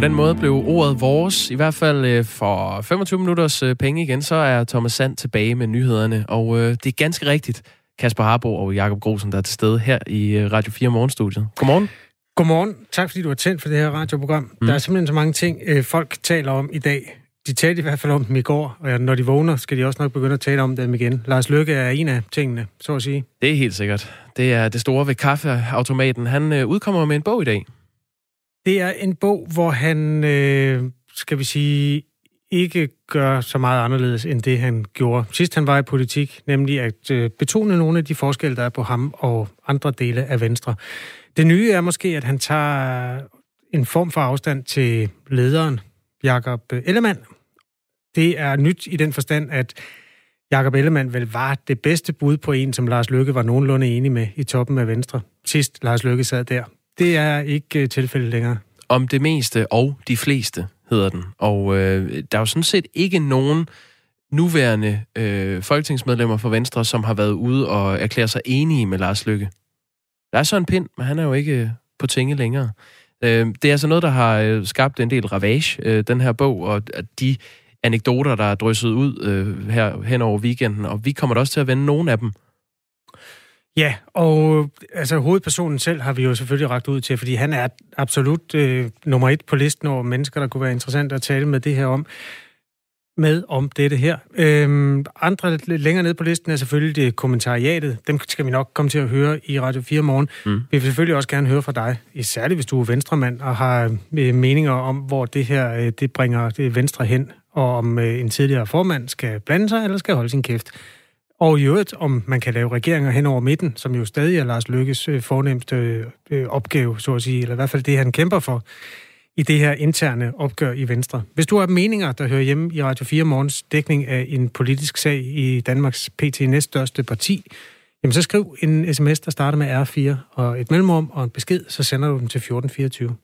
På den måde blev ordet vores, i hvert fald øh, for 25 minutters øh, penge igen, så er Thomas Sand tilbage med nyhederne. Og øh, det er ganske rigtigt, Kasper Harbo og Jakob Grosen, der er til stede her i Radio 4 Morgenstudiet. Godmorgen. Godmorgen. Tak fordi du har tændt for det her radioprogram. Mm. Der er simpelthen så mange ting, øh, folk taler om i dag. De talte i hvert fald om dem i går, og når de vågner, skal de også nok begynde at tale om dem igen. Lars Løkke er en af tingene, så at sige. Det er helt sikkert. Det er det store ved kaffeautomaten. Han øh, udkommer med en bog i dag. Det er en bog, hvor han, øh, skal vi sige, ikke gør så meget anderledes end det, han gjorde sidst han var i politik, nemlig at øh, betone nogle af de forskelle, der er på ham og andre dele af Venstre. Det nye er måske, at han tager en form for afstand til lederen, Jakob Ellemann. Det er nyt i den forstand, at Jakob Ellemann vel var det bedste bud på en, som Lars Løkke var nogenlunde enig med i toppen af Venstre. Sidst Lars Løkke sad der. Det er ikke øh, tilfældet længere. Om det meste og de fleste hedder den. Og øh, der er jo sådan set ikke nogen nuværende øh, folketingsmedlemmer for Venstre, som har været ude og erklære sig enige med Lars Lykke. Der er så en pind, men han er jo ikke øh, på tinge længere. Øh, det er altså noget, der har øh, skabt en del ravage, øh, den her bog, og de anekdoter, der er drysset ud øh, her hen over weekenden, og vi kommer da også til at vende nogle af dem. Ja, og altså hovedpersonen selv har vi jo selvfølgelig ragt ud til, fordi han er absolut øh, nummer et på listen over mennesker, der kunne være interessant at tale med det her om med om dette her. Øhm, andre lidt længere ned på listen er selvfølgelig det kommentariatet. Dem skal vi nok komme til at høre i Radio 4 morgen. Mm. Vi vil selvfølgelig også gerne høre fra dig, særligt hvis du er venstremand og har øh, meninger om, hvor det her øh, det bringer det venstre hen, og om øh, en tidligere formand skal blande sig eller skal holde sin kæft. Og i øvrigt, om man kan lave regeringer hen over midten, som jo stadig er Lars Lykkes øh, fornemmeste øh, opgave, så at sige, eller i hvert fald det, han kæmper for i det her interne opgør i Venstre. Hvis du har meninger, der hører hjemme i Radio 4 Morgens dækning af en politisk sag i Danmarks PT næststørste parti, jamen så skriv en sms, der starter med R4 og et mellemrum og en besked, så sender du den til 1424.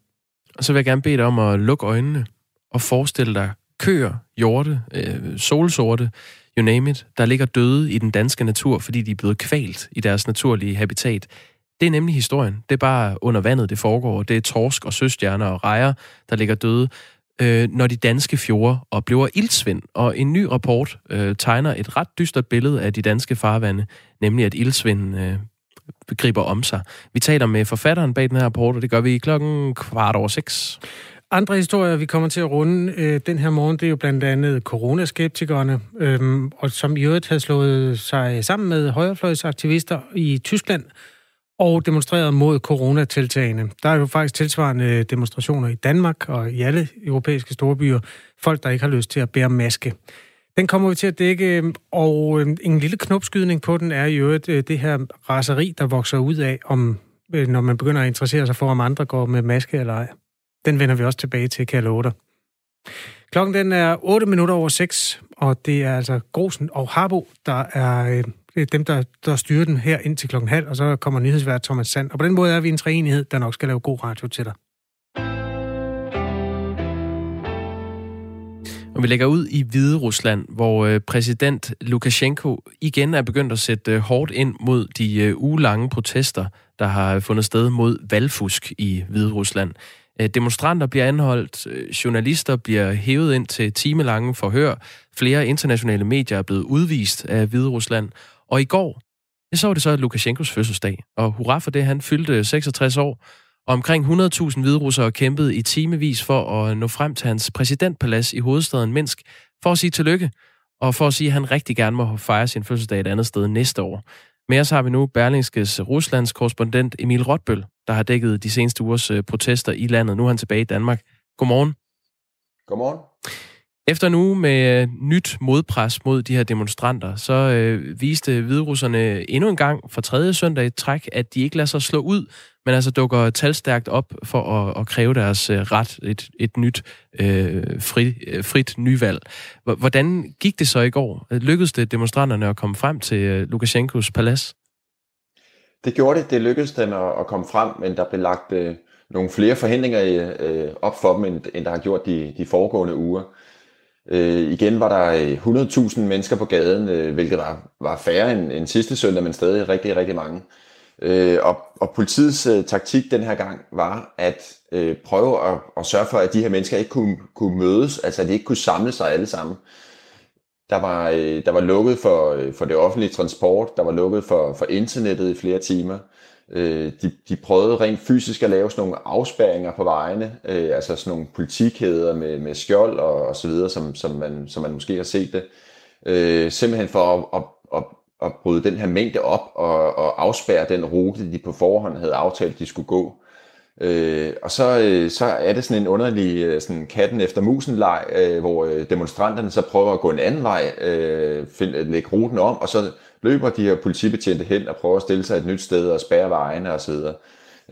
Og så vil jeg gerne bede dig om at lukke øjnene og forestille dig køer, hjorte, øh, solsorte, you name it, der ligger døde i den danske natur, fordi de er blevet kvalt i deres naturlige habitat. Det er nemlig historien. Det er bare under vandet, det foregår. Det er torsk og søstjerner og rejer, der ligger døde, øh, når de danske fjorde oplever ildsvind. Og en ny rapport øh, tegner et ret dystert billede af de danske farvande, nemlig at ildsvinden øh, griber om sig. Vi taler med forfatteren bag den her rapport, og det gør vi klokken kvart over seks. Andre historier, vi kommer til at runde øh, den her morgen, det er jo blandt andet coronaskeptikerne, øh, og som i øvrigt havde slået sig sammen med højrefløjsaktivister i Tyskland, og demonstreret mod coronatiltagene. Der er jo faktisk tilsvarende demonstrationer i Danmark og i alle europæiske storbyer. Folk, der ikke har lyst til at bære maske. Den kommer vi til at dække, øhm, og øhm, en lille knopskydning på den er i øvrigt øh, det her raseri, der vokser ud af, om øh, når man begynder at interessere sig for, om andre går med maske eller ej. Den vender vi også tilbage til, kan jeg love dig. Klokken den er 8 minutter over 6, og det er altså Grosen og Harbo, der er øh, dem, der, der styrer den her ind til klokken halv, og så kommer nyhedsvært Thomas Sand. Og på den måde er vi en treenighed, der nok skal lave god radio til dig. Og vi lægger ud i Hvide Rusland, hvor øh, præsident Lukashenko igen er begyndt at sætte øh, hårdt ind mod de øh, ugelange protester, der har fundet sted mod valgfusk i Hvide Rusland. Øh, demonstranter bliver anholdt, øh, journalister bliver hævet ind til timelange forhør, flere internationale medier er blevet udvist af Hvide Rusland, og i går, så var det så Lukashenkos fødselsdag, og hurra for det, han fyldte 66 år, og omkring 100.000 hviderussere kæmpede i timevis for at nå frem til hans præsidentpalads i hovedstaden Minsk, for at sige tillykke, og for at sige, at han rigtig gerne må fejre sin fødselsdag et andet sted næste år. Med os har vi nu Berlingskes Ruslands korrespondent Emil Rotbøl, der har dækket de seneste ugers øh, protester i landet. Nu er han tilbage i Danmark. Godmorgen. Godmorgen. Efter nu med øh, nyt modpres mod de her demonstranter, så øh, viste hviderusserne endnu en gang for tredje søndag i træk, at de ikke lader sig slå ud, men altså dukker talstærkt op for at, at kræve deres øh, ret, et, et nyt øh, fri, øh, frit nyvalg. Hvordan gik det så i går? Lykkedes det demonstranterne at komme frem til øh, Lukashenkos palads? Det gjorde det. Det lykkedes dem at, at komme frem, men der blev lagt øh, nogle flere forhindringer øh, øh op for dem, end, end der har gjort de, de foregående uger. Øh, igen var der øh, 100.000 mennesker på gaden, øh, hvilket var, var færre end, end sidste søndag, men stadig rigtig, rigtig mange. Øh, og, og politiets øh, taktik den her gang var at øh, prøve at, at sørge for, at de her mennesker ikke kunne, kunne mødes, altså at de ikke kunne samle sig alle sammen. Der var, øh, der var lukket for, øh, for det offentlige transport, der var lukket for, for internettet i flere timer. Øh, de, de prøvede rent fysisk at lave sådan nogle afspærringer på vejene, øh, altså sådan nogle politikæder med, med skjold og, og så videre, som, som, man, som man måske har set det. Øh, simpelthen for at, at, at, at bryde den her mængde op og, og afspærre den rute, de på forhånd havde aftalt, de skulle gå. Øh, og så, øh, så er det sådan en underlig øh, sådan katten efter musen leg, øh, hvor øh, demonstranterne så prøver at gå en anden vej, øh, find, lægge ruten om, og så løber de her politibetjente hen og prøver at stille sig et nyt sted og spærre vejene osv.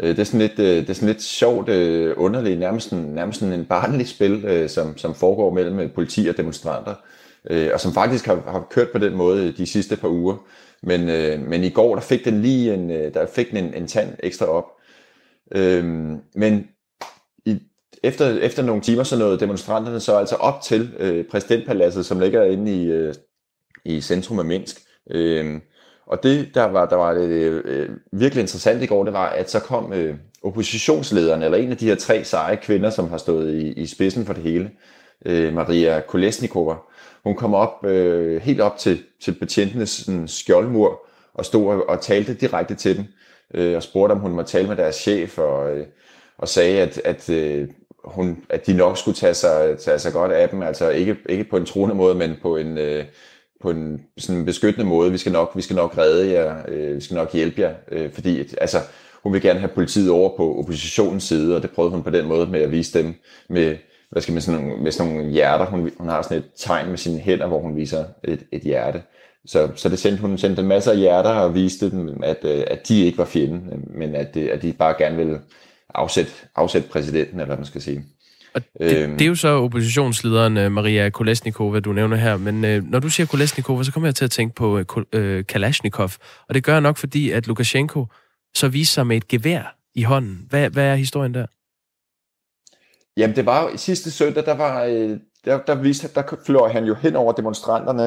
Øh, det er sådan lidt, øh, det er sådan lidt sjovt, øh, underligt, nærmest, nærmest en barnlig spil, som, som foregår mellem politi og demonstranter, og som faktisk har, har kørt på den måde de sidste par uger. Men, men i går, der fik den lige en, der fik den en, en tand ekstra op. Øhm, men i, efter, efter nogle timer, så nåede demonstranterne så altså op til præsidentpaladset, som ligger inde i, i centrum af Minsk. Øh, og det, der var, der var øh, øh, virkelig interessant i går, det var, at så kom øh, oppositionslederen, eller en af de her tre seje kvinder, som har stået i, i spidsen for det hele, øh, Maria Kolesnikova, hun kom op øh, helt op til, til betjentenes sådan, skjoldmur, og stod og, og talte direkte til dem, øh, og spurgte, om hun måtte tale med deres chef, og, øh, og sagde, at, at, øh, hun, at de nok skulle tage sig, tage sig godt af dem, altså ikke, ikke på en truende måde, men på en... Øh, på en sådan beskyttende måde. Vi skal nok, vi skal nok redde jer, øh, vi skal nok hjælpe jer, øh, fordi et, altså, hun vil gerne have politiet over på oppositionens side, og det prøvede hun på den måde med at vise dem med, hvad skal man, sådan nogle, med sådan nogle hjerter. Hun, hun har sådan et tegn med sine hænder, hvor hun viser et, et hjerte. Så, så det sendte hun sendte en masse af hjerter og viste dem, at, øh, at de ikke var fjenden, men at, øh, at de bare gerne ville afsætte, afsætte præsidenten, eller hvad man skal sige. Og det, øhm. det er jo så oppositionslederen øh, Maria Kolesnikova, du nævner her. Men øh, når du siger Kolesnikova, så kommer jeg til at tænke på øh, Kalashnikov. Og det gør jeg nok, fordi at Lukashenko så viser sig med et gevær i hånden. Hvad, hvad er historien der? Jamen, det var jo sidste søndag, der var... Øh, der, der, viste, der fløj han jo hen over demonstranterne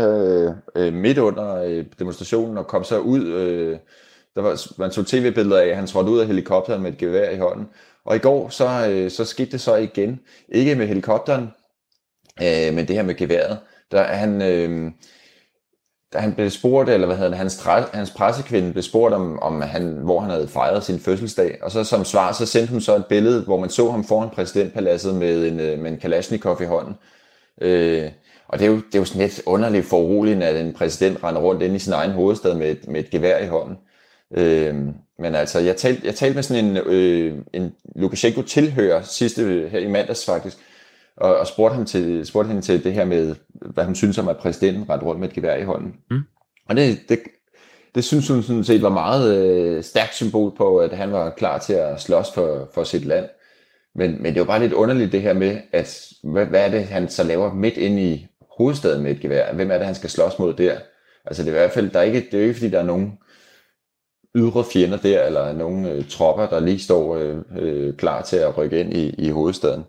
øh, midt under øh, demonstrationen og kom så ud. Øh, der var, man så tv-billeder af, at han trådte ud af helikopteren med et gevær i hånden. Og i går, så, øh, så skete det så igen. Ikke med helikopteren, øh, men det her med geværet. Der er han... Øh, da han blev spurgt, eller hvad hedder det, hans, hans pressekvinde blev spurgt om, om han, hvor han havde fejret sin fødselsdag, og så som svar, så sendte hun så et billede, hvor man så ham foran præsidentpaladset med en, øh, med en Kalashnikov i hånden. Øh, og det er, jo, det er jo sådan lidt underligt foruroligende, at en præsident render rundt ind i sin egen hovedstad med et, med et gevær i hånden. Øh, men altså, jeg talte, jeg talte med sådan en, øh, en Lukashenko-tilhører sidste her i mandags faktisk, og, og spurgte, ham til, spurgte hende til det her med, hvad hun synes om, at præsidenten ret rundt med et gevær i hånden. Mm. Og det, det, det synes hun sådan set var meget øh, stærkt symbol på, at han var klar til at slås for, for sit land. Men, men det var bare lidt underligt det her med, at hvad, hvad er det, han så laver midt ind i hovedstaden med et gevær? Hvem er det, han skal slås mod der? Altså det er i hvert fald, der er ikke, det er jo ikke, fordi der er nogen ydre fjender der, eller nogle øh, tropper, der lige står øh, øh, klar til at rykke ind i, i hovedstaden.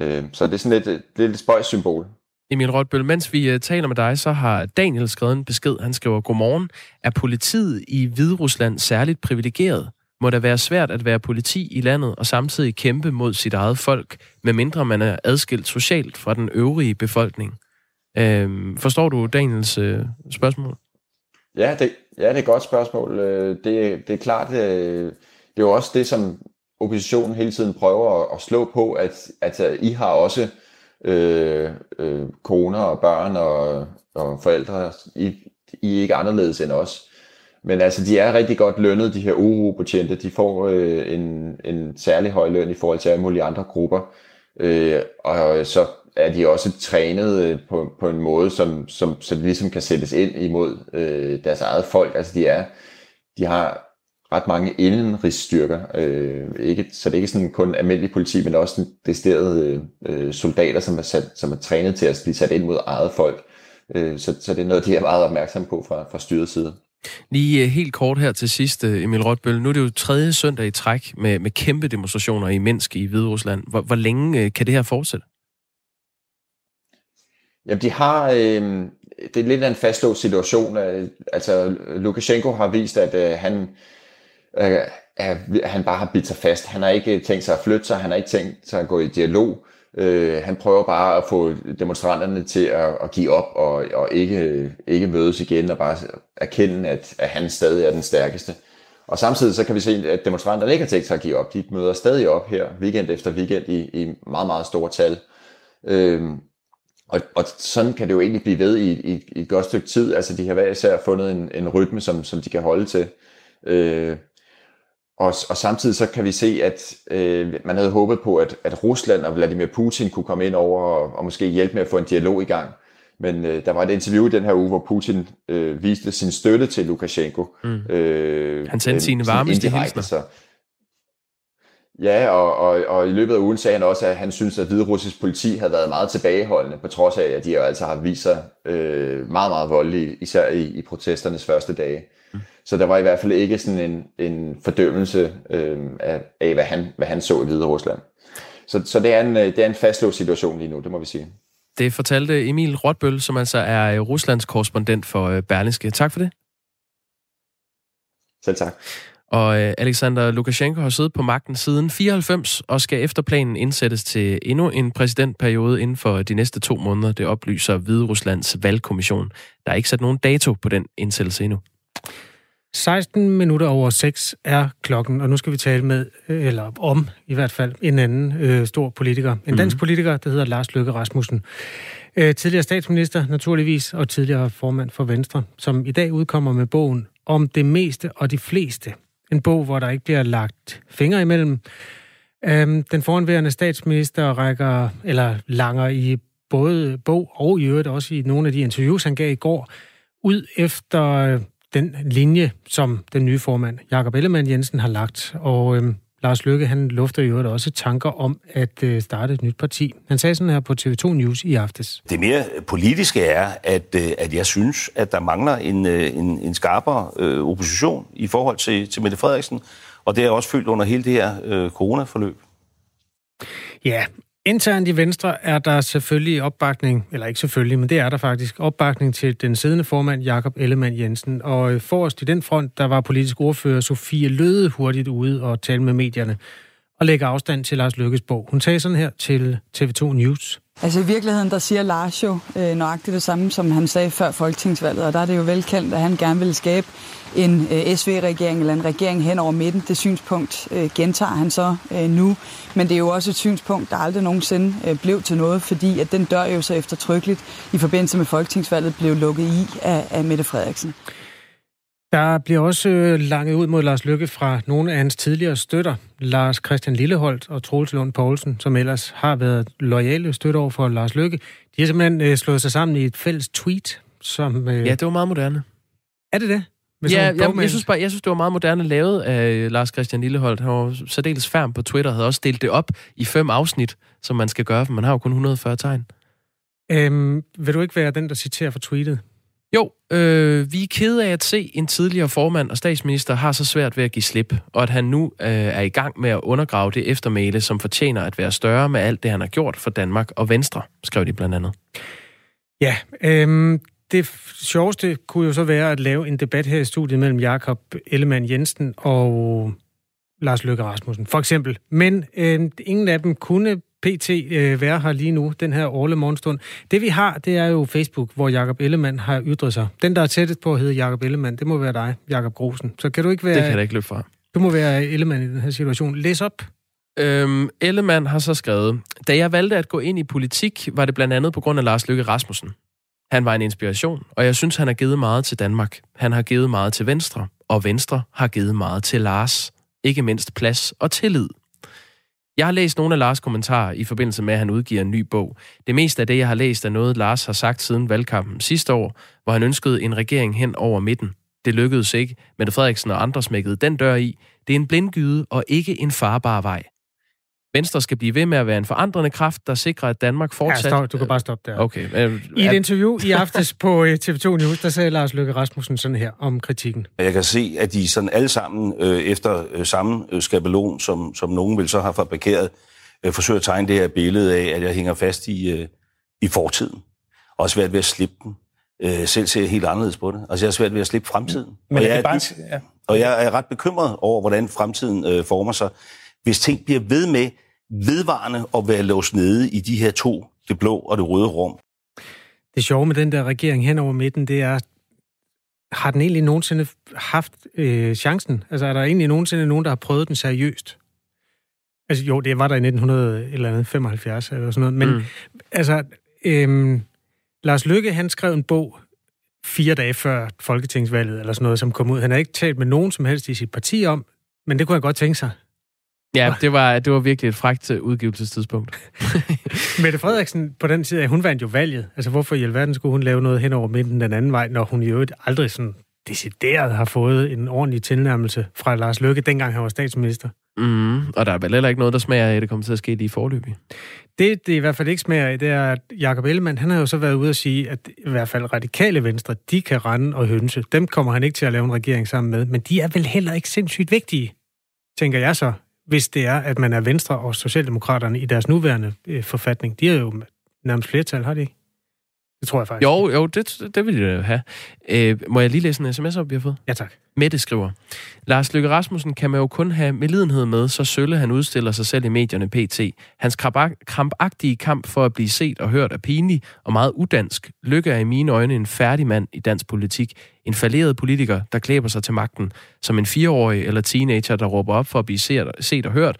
Øh, så det er sådan lidt, øh, lidt et spøjssymbol. Emil Rotbøl, mens vi øh, taler med dig, så har Daniel skrevet en besked. Han skriver, Godmorgen. Er politiet i Hviderusland særligt privilegeret? Må det være svært at være politi i landet og samtidig kæmpe mod sit eget folk, medmindre man er adskilt socialt fra den øvrige befolkning? Øh, forstår du Daniels øh, spørgsmål? Ja, det, ja, det er et godt spørgsmål. Øh, det, det er klart, det, det er jo også det, som oppositionen hele tiden prøver at, at slå på, at, at øh, I har også øh, øh, koner og børn og, og forældre. I, I er ikke anderledes end os. Men altså, de er rigtig godt lønnet, de her uro-betjente. De får øh, en, en særlig høj løn i forhold til alle mulige andre grupper. Øh, og så er de også trænet øh, på, på en måde, som, som, så det ligesom kan sættes ind imod øh, deres eget folk. Altså de er, de har ret mange indenrigsstyrker, øh, ikke, så det er ikke sådan kun almindelig politi, men også decideret øh, soldater, som er, sat, som er trænet til at blive sat ind mod eget folk. Øh, så, så det er noget, de er meget opmærksom på fra, fra styrets side. Lige øh, helt kort her til sidst, øh, Emil Rotbøl. Nu er det jo tredje søndag i træk med, med kæmpe demonstrationer i Minsk i Hviderusland. Hvor, hvor længe kan det her fortsætte? Jamen, de har... Øh, det er lidt af en fastlåst situation. Altså, Lukashenko har vist, at øh, han, øh, er, han bare har bidt sig fast. Han har ikke tænkt sig at flytte sig, han har ikke tænkt sig at gå i dialog. Øh, han prøver bare at få demonstranterne til at, at give op og, og ikke, ikke mødes igen og bare erkende, at, at han stadig er den stærkeste. Og samtidig så kan vi se, at demonstranterne ikke har tænkt sig at give op. De møder stadig op her weekend efter weekend i, i meget, meget store tal. Øhm, og, og sådan kan det jo egentlig blive ved i, i, i et godt stykke tid. Altså de har hver især fundet en, en rytme, som, som de kan holde til. Øh, og, og samtidig så kan vi se, at øh, man havde håbet på, at, at Rusland og Vladimir Putin kunne komme ind over og, og måske hjælpe med at få en dialog i gang. Men øh, der var et interview i den her uge, hvor Putin øh, viste sin støtte til Lukashenko. Mm. Øh, Han sendte sine varmeste hilsner. Så, Ja, og, og, og i løbet af ugen sagde han også, at han synes, at hvide russisk politi havde været meget tilbageholdende, på trods af, at de altså har vist sig øh, meget, meget voldelige, især i, i protesternes første dage. Mm. Så der var i hvert fald ikke sådan en, en fordømmelse øh, af, af hvad, han, hvad han så i Hvide Rusland. Så, så det, er en, det er en fastlåst situation lige nu, det må vi sige. Det fortalte Emil Rotbøl, som altså er Ruslands korrespondent for øh, Berlingske. Tak for det. Selv tak. Og øh, Alexander Lukashenko har siddet på magten siden 94 og skal efter planen indsættes til endnu en præsidentperiode inden for de næste to måneder. Det oplyser Hvide Ruslands valgkommission. Der er ikke sat nogen dato på den indsættelse endnu. 16 minutter over 6 er klokken, og nu skal vi tale med, øh, eller om i hvert fald, en anden øh, stor politiker. En dansk mm. politiker, der hedder Lars Løkke Rasmussen. Øh, tidligere statsminister, naturligvis, og tidligere formand for Venstre, som i dag udkommer med bogen om det meste og de fleste. En bog, hvor der ikke bliver lagt fingre imellem. Øhm, den foranværende statsminister rækker, eller langer i både bog og i øvrigt også i nogle af de interviews, han gav i går, ud efter den linje, som den nye formand, Jakob Ellemann Jensen, har lagt. Og øhm, Lars Løkke, han lufter jo også tanker om at øh, starte et nyt parti. Han sagde sådan her på TV2 News i aftes. Det mere politiske er, at, øh, at jeg synes, at der mangler en, øh, en, en skarpere øh, opposition i forhold til, til Mette Frederiksen. Og det er også følt under hele det her øh, coronaforløb. Ja, Internt i Venstre er der selvfølgelig opbakning, eller ikke selvfølgelig, men det er der faktisk, opbakning til den siddende formand, Jakob Ellemann Jensen. Og øh, forrest i den front, der var politisk ordfører Sofie Løde hurtigt ude og tale med medierne og lægge afstand til Lars Lykkes bog. Hun sagde sådan her til TV2 News. Altså i virkeligheden, der siger Lars jo øh, nøjagtigt det samme, som han sagde før folketingsvalget, og der er det jo velkendt, at han gerne ville skabe en øh, SV-regering eller en regering hen over midten. Det synspunkt øh, gentager han så øh, nu, men det er jo også et synspunkt, der aldrig nogensinde øh, blev til noget, fordi at den dør jo så eftertrykkeligt i forbindelse med folketingsvalget blev lukket i af, af Mette Frederiksen. Der bliver også øh, langet ud mod Lars Lykke fra nogle af hans tidligere støtter, Lars Christian Lilleholdt og Troels Lund Poulsen, som ellers har været lojale støtter over for Lars Lykke. De har simpelthen øh, slået sig sammen i et fælles tweet, som... Øh... Ja, det var meget moderne. Er det det? Ja, jeg, jeg, synes bare, jeg synes, det var meget moderne lavet af Lars Christian Lilleholdt. Han var særdeles færm på Twitter, havde også delt det op i fem afsnit, som man skal gøre, for man har jo kun 140 tegn. Øhm, vil du ikke være den, der citerer for tweetet? Jo, øh, vi er kede af at se en tidligere formand og statsminister har så svært ved at give slip, og at han nu øh, er i gang med at undergrave det eftermæle, som fortjener at være større med alt det, han har gjort for Danmark og Venstre, skrev de blandt andet. Ja, øh, det sjoveste kunne jo så være at lave en debat her i studiet mellem Jakob Ellemann Jensen og Lars Løkke Rasmussen, for eksempel. Men øh, ingen af dem kunne PT øh, være her lige nu, den her årlige morgenstund. Det vi har, det er jo Facebook, hvor Jakob Ellemann har ytret sig. Den, der er tættest på at hedde Jakob Ellemann, det må være dig, Jakob Grosen. Så kan du ikke være... Det kan jeg ikke løbe fra. Du må være Ellemann i den her situation. Læs op. Øhm, Ellemann har så skrevet, da jeg valgte at gå ind i politik, var det blandt andet på grund af Lars Løkke Rasmussen. Han var en inspiration, og jeg synes, han har givet meget til Danmark. Han har givet meget til Venstre, og Venstre har givet meget til Lars. Ikke mindst plads og tillid. Jeg har læst nogle af Lars' kommentarer i forbindelse med, at han udgiver en ny bog. Det meste af det, jeg har læst, er noget, Lars har sagt siden valgkampen sidste år, hvor han ønskede en regering hen over midten. Det lykkedes ikke. Mette Frederiksen og andre smækkede den dør i. Det er en blindgyde og ikke en farbar vej. Venstre skal blive ved med at være en forandrende kraft, der sikrer, at Danmark fortsat... Ja, stop. du kan bare stoppe der. Okay. I et interview i aftes på øh, TV2 News, der sagde Lars Løkke Rasmussen sådan her om kritikken. Jeg kan se, at de sådan alle sammen øh, efter øh, samme øh, skabelon, som, som nogen vil så have fabrikeret, øh, forsøger at tegne det her billede af, at jeg hænger fast i, øh, i fortiden. Og svært ved at slippe den. øh, selv ser helt anderledes på det. Altså, jeg er svært ved at slippe fremtiden. Men og, er jeg det bare... er, Ja. og jeg er ret bekymret over, hvordan fremtiden øh, former sig, hvis ting bliver ved med vedvarende at være låst nede i de her to, det blå og det røde rum. Det sjove med den der regering hen over midten, det er, har den egentlig nogensinde haft øh, chancen? Altså er der egentlig nogensinde nogen, der har prøvet den seriøst? Altså jo, det var der i 1900 eller andet, 75 eller sådan noget, men mm. altså, øhm, Lars Lykke, han skrev en bog fire dage før Folketingsvalget, eller sådan noget, som kom ud. Han har ikke talt med nogen som helst i sit parti om, men det kunne jeg godt tænke sig. Ja, det var, det var virkelig et fragt øh, udgivelsestidspunkt. Mette Frederiksen, på den side, hun vandt jo valget. Altså, hvorfor i alverden skulle hun lave noget hen over midten den anden vej, når hun i øvrigt aldrig sådan decideret har fået en ordentlig tilnærmelse fra Lars Løkke, dengang han var statsminister? Mm, og der er vel heller ikke noget, der smager af, at det kommer til at ske lige i forløbig. Det, det i hvert fald ikke smager af, det er, at Jacob Ellemann, han har jo så været ude at sige, at i hvert fald radikale venstre, de kan rende og hønse. Dem kommer han ikke til at lave en regering sammen med, men de er vel heller ikke sindssygt vigtige, tænker jeg så, hvis det er, at man er Venstre og Socialdemokraterne i deres nuværende øh, forfatning. De er jo nærmest flertal, har de ikke? Det tror jeg faktisk. Jo, jo, det, det vil da have. Øh, må jeg lige læse en sms op, vi har fået? Ja, tak. Mette skriver, Lars Løkke Rasmussen kan man jo kun have medlidenhed med, så sølle han udstiller sig selv i medierne pt. Hans krampagtige kamp for at blive set og hørt er pinlig og meget udansk. Lykke er i mine øjne en færdig mand i dansk politik. En falderet politiker, der klæber sig til magten. Som en fireårig eller teenager, der råber op for at blive set, set og hørt.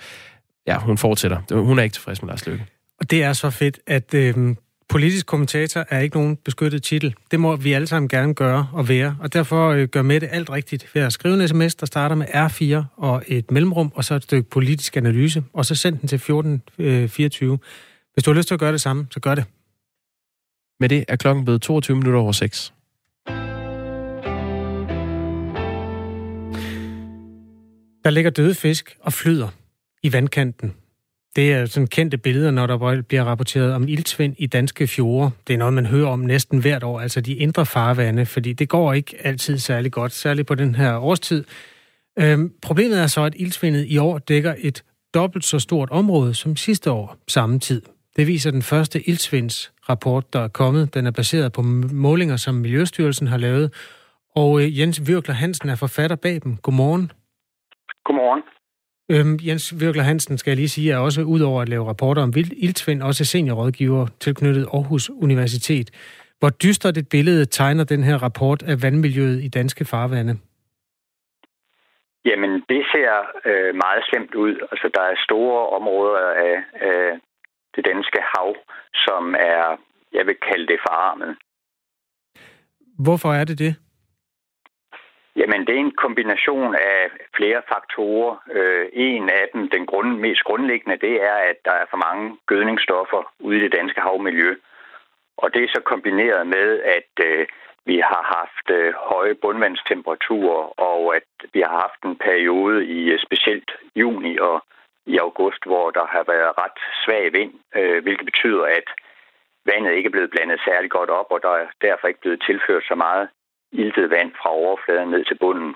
Ja, hun fortsætter. Hun er ikke tilfreds med Lars Løkke. Og det er så fedt, at øh, politisk kommentator er ikke nogen beskyttet titel. Det må vi alle sammen gerne gøre og være. Og derfor øh, gør med det alt rigtigt ved at skrive en sms, der starter med R4 og et mellemrum, og så et stykke politisk analyse, og så send den til 1424. Hvis du har lyst til at gøre det samme, så gør det. Med det er klokken blevet 22 minutter over 6. Der ligger døde fisk og flyder i vandkanten. Det er sådan kendte billeder, når der bliver rapporteret om iltsvind i danske fjorde. Det er noget, man hører om næsten hvert år, altså de indre farvande, fordi det går ikke altid særlig godt, særligt på den her årstid. Øhm, problemet er så, at iltsvindet i år dækker et dobbelt så stort område som sidste år samme tid. Det viser den første ildsvindsrapport, der er kommet. Den er baseret på målinger, som Miljøstyrelsen har lavet. Og øh, Jens Virkler Hansen er forfatter bag dem. Godmorgen. Godmorgen. Øhm, Jens Virkler Hansen, skal jeg lige sige, er også udover at lave rapporter om iltsvind, også seniorrådgiver tilknyttet Aarhus Universitet. Hvor dystert et billede tegner den her rapport af vandmiljøet i danske farvande? Jamen, det ser øh, meget slemt ud. Altså, der er store områder af, af det danske hav, som er, jeg vil kalde det forarmet. Hvorfor er det det? Jamen, det er en kombination af flere faktorer. Øh, en af dem, den grund, mest grundlæggende, det er, at der er for mange gødningsstoffer ude i det danske havmiljø. Og det er så kombineret med, at øh, vi har haft øh, høje bundvandstemperaturer, og at vi har haft en periode i øh, specielt juni og i august, hvor der har været ret svag vind, øh, hvilket betyder, at vandet ikke er blevet blandet særlig godt op, og der er derfor ikke blevet tilført så meget iltet vand fra overfladen ned til bunden.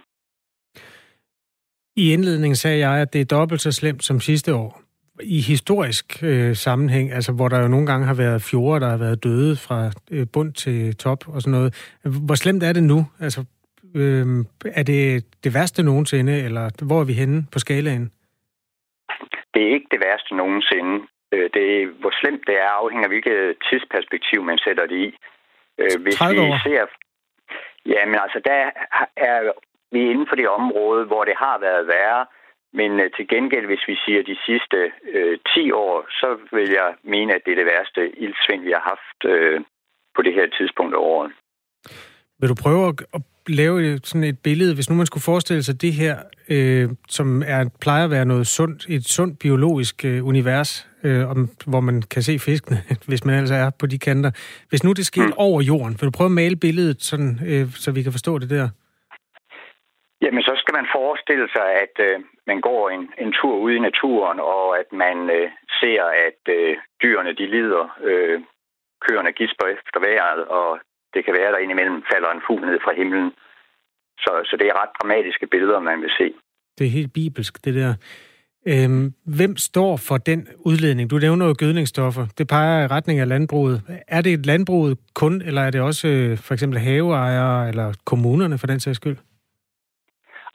I indledningen sagde jeg, at det er dobbelt så slemt som sidste år. I historisk øh, sammenhæng, altså hvor der jo nogle gange har været fjorde, der har været døde fra øh, bund til top og sådan noget. Hvor slemt er det nu? Altså, øh, er det det værste nogensinde, eller hvor er vi henne på skalaen? Det er ikke det værste nogensinde. Øh, det, hvor slemt det er, afhænger af hvilket tidsperspektiv man sætter det i. Øh, hvis 30 år. vi ser Ja, men altså, der er vi inden for det område, hvor det har været værre. Men øh, til gengæld, hvis vi siger de sidste øh, 10 år, så vil jeg mene, at det er det værste ildsvind, vi har haft øh, på det her tidspunkt af året. Vil du prøve at lave sådan et billede, hvis nu man skulle forestille sig det her, øh, som er, plejer at være noget sundt, et sundt biologisk øh, univers, øh, om, hvor man kan se fiskene, hvis man altså er på de kanter. Hvis nu det sker mm. over jorden, vil du prøve at male billedet, sådan, øh, så vi kan forstå det der? Jamen, så skal man forestille sig, at øh, man går en, en tur ud i naturen, og at man øh, ser, at øh, dyrene de lider. Øh, køerne gisper efter vejret, og det kan være, at der indimellem falder en fugl ned fra himlen. Så, så det er ret dramatiske billeder, man vil se. Det er helt bibelsk, det der. Øhm, hvem står for den udledning? Du nævner jo gødningsstoffer. Det peger i retning af landbruget. Er det et landbruget kun, eller er det også øh, for eksempel haveejere eller kommunerne for den sags skyld?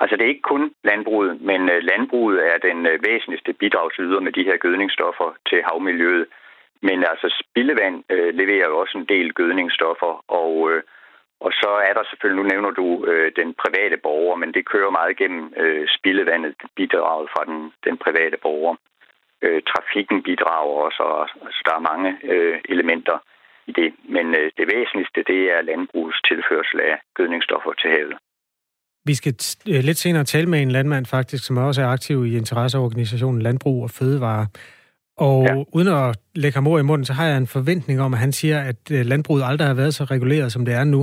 Altså det er ikke kun landbruget, men øh, landbruget er den øh, væsentligste bidragsyder med de her gødningsstoffer til havmiljøet. Men altså spildevand øh, leverer jo også en del gødningsstoffer, og, øh, og så er der selvfølgelig, nu nævner du øh, den private borger, men det kører meget gennem øh, spildevandet, bidraget fra den, den private borger. Øh, trafikken bidrager også, og altså, der er mange øh, elementer i det. Men øh, det væsentligste, det er landbrugets tilførsel af gødningsstoffer til havet. Vi skal øh, lidt senere tale med en landmand faktisk, som også er aktiv i interesseorganisationen Landbrug og Fødevare. Og ja. uden at lægge ham ord i munden, så har jeg en forventning om, at han siger, at øh, landbruget aldrig har været så reguleret, som det er nu.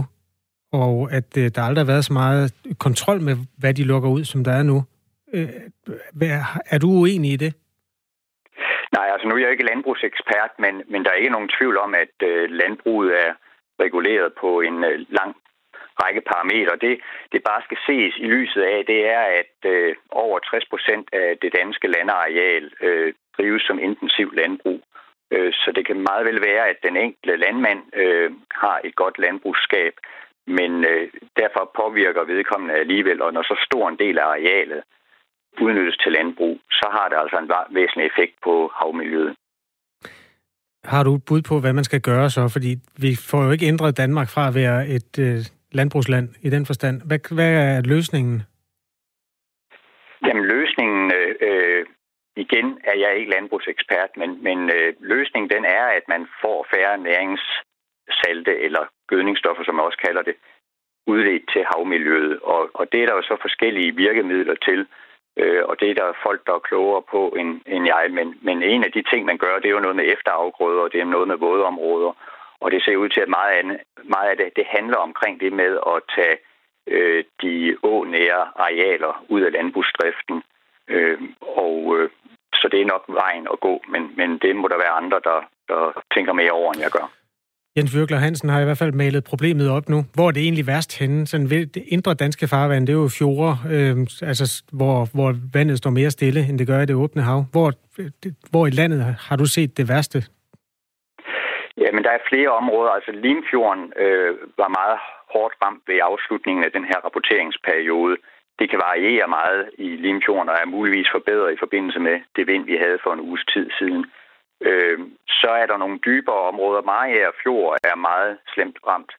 Og at øh, der aldrig har været så meget kontrol med, hvad de lukker ud, som der er nu. Er du uenig i det? Nej, altså nu er jeg ikke landbrugsekspert, men, men der er ikke nogen tvivl om, at landbruget er reguleret på en lang række parametre. Det, det bare skal ses i lyset af, det er, at øh, over 60 procent af det danske landareal øh, drives som intensiv landbrug. Øh, så det kan meget vel være, at den enkelte landmand øh, har et godt landbrugsskab, men øh, derfor påvirker vedkommende alligevel, og når så stor en del af arealet udnyttes til landbrug, så har det altså en væsentlig effekt på havmiljøet. Har du et bud på, hvad man skal gøre så? Fordi vi får jo ikke ændret Danmark fra at være et øh, landbrugsland i den forstand. Hvad, hvad er løsningen? Jamen løsningen, øh, øh, igen er jeg ikke landbrugsekspert, men, men øh, løsningen den er, at man får færre næringssalte eller gødningsstoffer, som man også kalder det, udledt til havmiljøet. Og, og det er der jo så forskellige virkemidler til, øh, og det er der folk, der er klogere på end, end jeg. Men, men en af de ting, man gør, det er jo noget med efterafgrøder, og det er noget med vådområder. Og det ser ud til, at meget andet, meget af det, det handler omkring det med at tage øh, de ånære arealer ud af landbrugsdriften. Øh, og øh, så det er nok vejen at gå, men, men det må der være andre, der, der tænker mere over, end jeg gør. Jens Virkler Hansen har i hvert fald malet problemet op nu. Hvor er det egentlig værst henne? Sådan, det indre danske farvand, det er jo fjorde, øh, altså, hvor, hvor vandet står mere stille, end det gør i det åbne hav. Hvor, hvor i landet har du set det værste Ja, men der er flere områder. Altså Limfjorden øh, var meget hårdt ramt ved afslutningen af den her rapporteringsperiode. Det kan variere meget i Limfjorden og er muligvis forbedret i forbindelse med det vind, vi havde for en uges tid siden. Øh, så er der nogle dybere områder. Mariager Fjord er meget slemt ramt.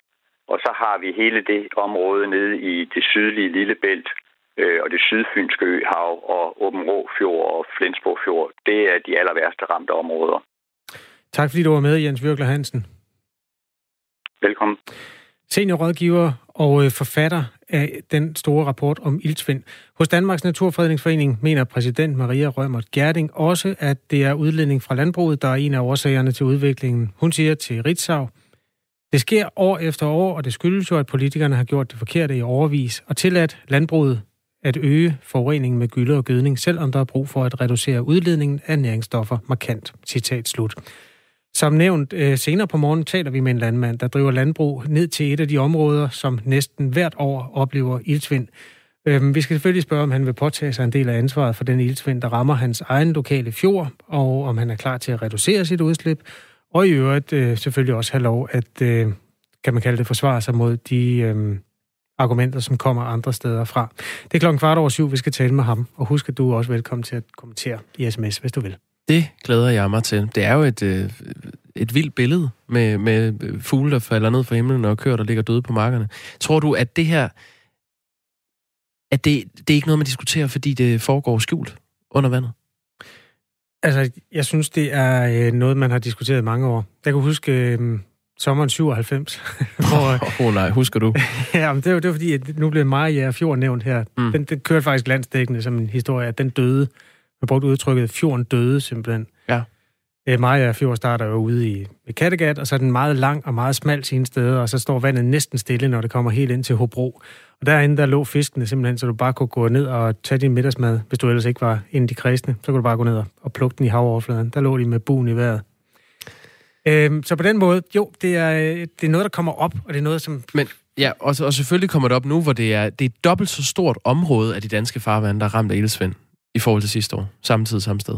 Og så har vi hele det område nede i det sydlige Lillebælt øh, og det sydfynske øhav og Åben Fjord og Flensborg Fjord. Det er de aller værste ramte områder. Tak fordi du var med, Jens Virkler Hansen. Velkommen. Seniorrådgiver og øh, forfatter af den store rapport om ildsvind. Hos Danmarks Naturfredningsforening mener præsident Maria Rømert Gerding også, at det er udledning fra landbruget, der er en af årsagerne til udviklingen. Hun siger til Ritzau, det sker år efter år, og det skyldes jo, at politikerne har gjort det forkerte i overvis og tilladt landbruget at øge forureningen med gylde og gødning, selvom der er brug for at reducere udledningen af næringsstoffer markant. Citat slut. Som nævnt, øh, senere på morgen taler vi med en landmand, der driver landbrug ned til et af de områder, som næsten hvert år oplever ildsvind. Øhm, vi skal selvfølgelig spørge, om han vil påtage sig en del af ansvaret for den ildsvind, der rammer hans egen lokale fjord, og om han er klar til at reducere sit udslip, og i øvrigt øh, selvfølgelig også have lov at, øh, kan man kalde det, forsvare sig mod de øhm, argumenter, som kommer andre steder fra. Det er klokken kvart over syv, vi skal tale med ham, og husk, at du er også velkommen til at kommentere i sms, hvis du vil. Det glæder jeg mig til. Det er jo et, øh, et vildt billede med, med fugle, der falder ned fra himlen og køer, der ligger døde på markerne. Tror du, at det her... At det, det er ikke noget, man diskuterer, fordi det foregår skjult under vandet? Altså, jeg synes, det er øh, noget, man har diskuteret i mange år. Jeg kan huske øh, sommeren 97. hvor, Åh oh, nej, husker du? ja, men det var, det var fordi, at nu blev Maja Fjord nævnt her. Mm. Den, den kørte faktisk landsdækkende som en historie, at den døde man brugte udtrykket, fjorden døde simpelthen. Ja. Øh, Maja Fjord starter jo ude i Kattegat, og så er den meget lang og meget smal sine steder, og så står vandet næsten stille, når det kommer helt ind til Hobro. Og derinde, der lå fiskene simpelthen, så du bare kunne gå ned og tage din middagsmad, hvis du ellers ikke var inde i de kristne. Så kunne du bare gå ned og plukke den i havoverfladen. Der lå de med buen i vejret. Øhm, så på den måde, jo, det er, det er noget, der kommer op, og det er noget, som... Men ja, og, og selvfølgelig kommer det op nu, hvor det er, det er dobbelt så stort område af de danske farvande, der er ramt af ildsvind i forhold til sidste år. Samme tid, samme sted.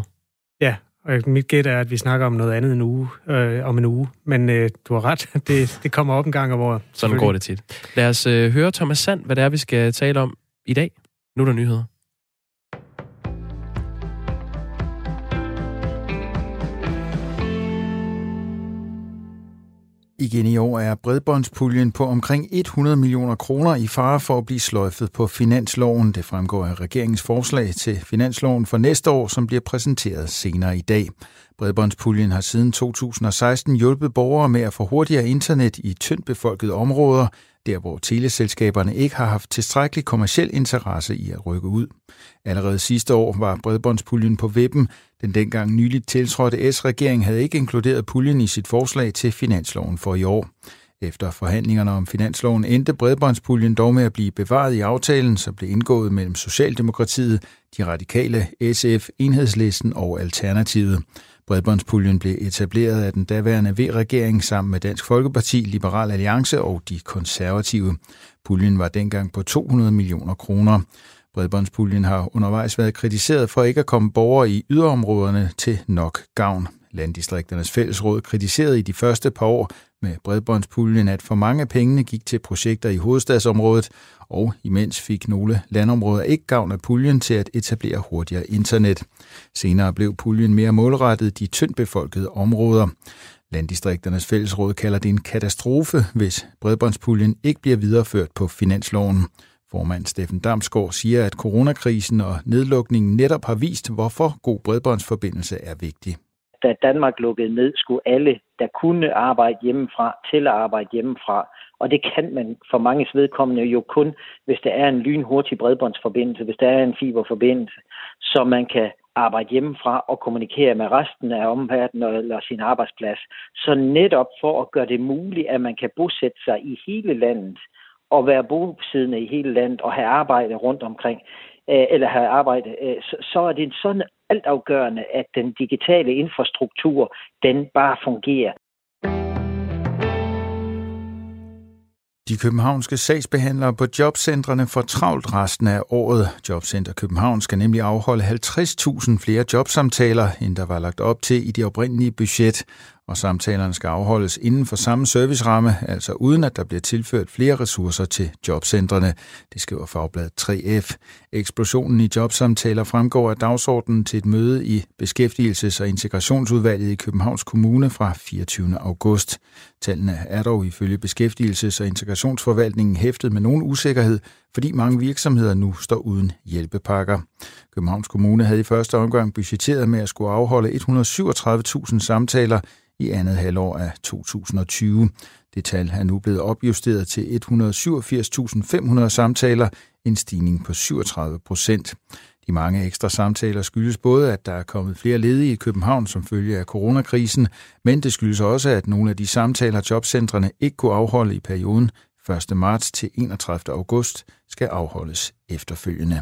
Ja, og mit gæt er, at vi snakker om noget andet en uge, øh, om en uge. Men øh, du har ret, det, det kommer op en gang om året. Sådan går det tit. Lad os øh, høre Thomas Sand, hvad det er, vi skal tale om i dag. Nu er der nyheder. Igen i år er bredbåndspuljen på omkring 100 millioner kroner i fare for at blive sløjfet på finansloven. Det fremgår af regeringens forslag til finansloven for næste år, som bliver præsenteret senere i dag. Bredbåndspuljen har siden 2016 hjulpet borgere med at få hurtigere internet i tyndt befolkede områder, der hvor teleselskaberne ikke har haft tilstrækkelig kommersiel interesse i at rykke ud. Allerede sidste år var bredbåndspuljen på vippen. Den dengang nyligt tiltrådte S-regering havde ikke inkluderet puljen i sit forslag til finansloven for i år. Efter forhandlingerne om finansloven endte bredbåndspuljen dog med at blive bevaret i aftalen, som blev indgået mellem Socialdemokratiet, de radikale, SF, Enhedslisten og Alternativet. Bredbåndspuljen blev etableret af den daværende V-regering sammen med Dansk Folkeparti, Liberal Alliance og de konservative. Puljen var dengang på 200 millioner kroner. Bredbåndspuljen har undervejs været kritiseret for ikke at komme borgere i yderområderne til nok gavn. Landdistrikternes fællesråd kritiserede i de første par år med bredbåndspuljen, at for mange af pengene gik til projekter i hovedstadsområdet, og imens fik nogle landområder ikke gavn af puljen til at etablere hurtigere internet. Senere blev puljen mere målrettet de tyndt befolkede områder. Landdistrikternes fællesråd kalder det en katastrofe, hvis bredbåndspuljen ikke bliver videreført på finansloven. Formand Steffen Damsgaard siger, at coronakrisen og nedlukningen netop har vist, hvorfor god bredbåndsforbindelse er vigtig da Danmark lukkede ned, skulle alle, der kunne arbejde hjemmefra, til at arbejde hjemmefra. Og det kan man for mange vedkommende jo kun, hvis der er en lynhurtig bredbåndsforbindelse, hvis der er en fiberforbindelse, så man kan arbejde hjemmefra og kommunikere med resten af omverdenen eller sin arbejdsplads. Så netop for at gøre det muligt, at man kan bosætte sig i hele landet, og være bosiddende i hele landet og have arbejde rundt omkring, Øh, eller have arbejde, øh, så er det sådan altafgørende, at den digitale infrastruktur, den bare fungerer. De københavnske sagsbehandlere på jobcentrene får travlt resten af året. Jobcenter København skal nemlig afholde 50.000 flere jobsamtaler, end der var lagt op til i det oprindelige budget og samtalerne skal afholdes inden for samme serviceramme, altså uden at der bliver tilført flere ressourcer til jobcentrene. Det skriver Fagbladet 3F. Eksplosionen i jobsamtaler fremgår af dagsordenen til et møde i Beskæftigelses- og Integrationsudvalget i Københavns Kommune fra 24. august. Tallene er dog ifølge Beskæftigelses- og Integrationsforvaltningen hæftet med nogen usikkerhed, fordi mange virksomheder nu står uden hjælpepakker. Københavns Kommune havde i første omgang budgetteret med at skulle afholde 137.000 samtaler i andet halvår af 2020. Det tal er nu blevet opjusteret til 187.500 samtaler, en stigning på 37 procent. De mange ekstra samtaler skyldes både, at der er kommet flere ledige i København som følge af coronakrisen, men det skyldes også, at nogle af de samtaler, jobcentrene ikke kunne afholde i perioden 1. marts til 31. august, skal afholdes efterfølgende.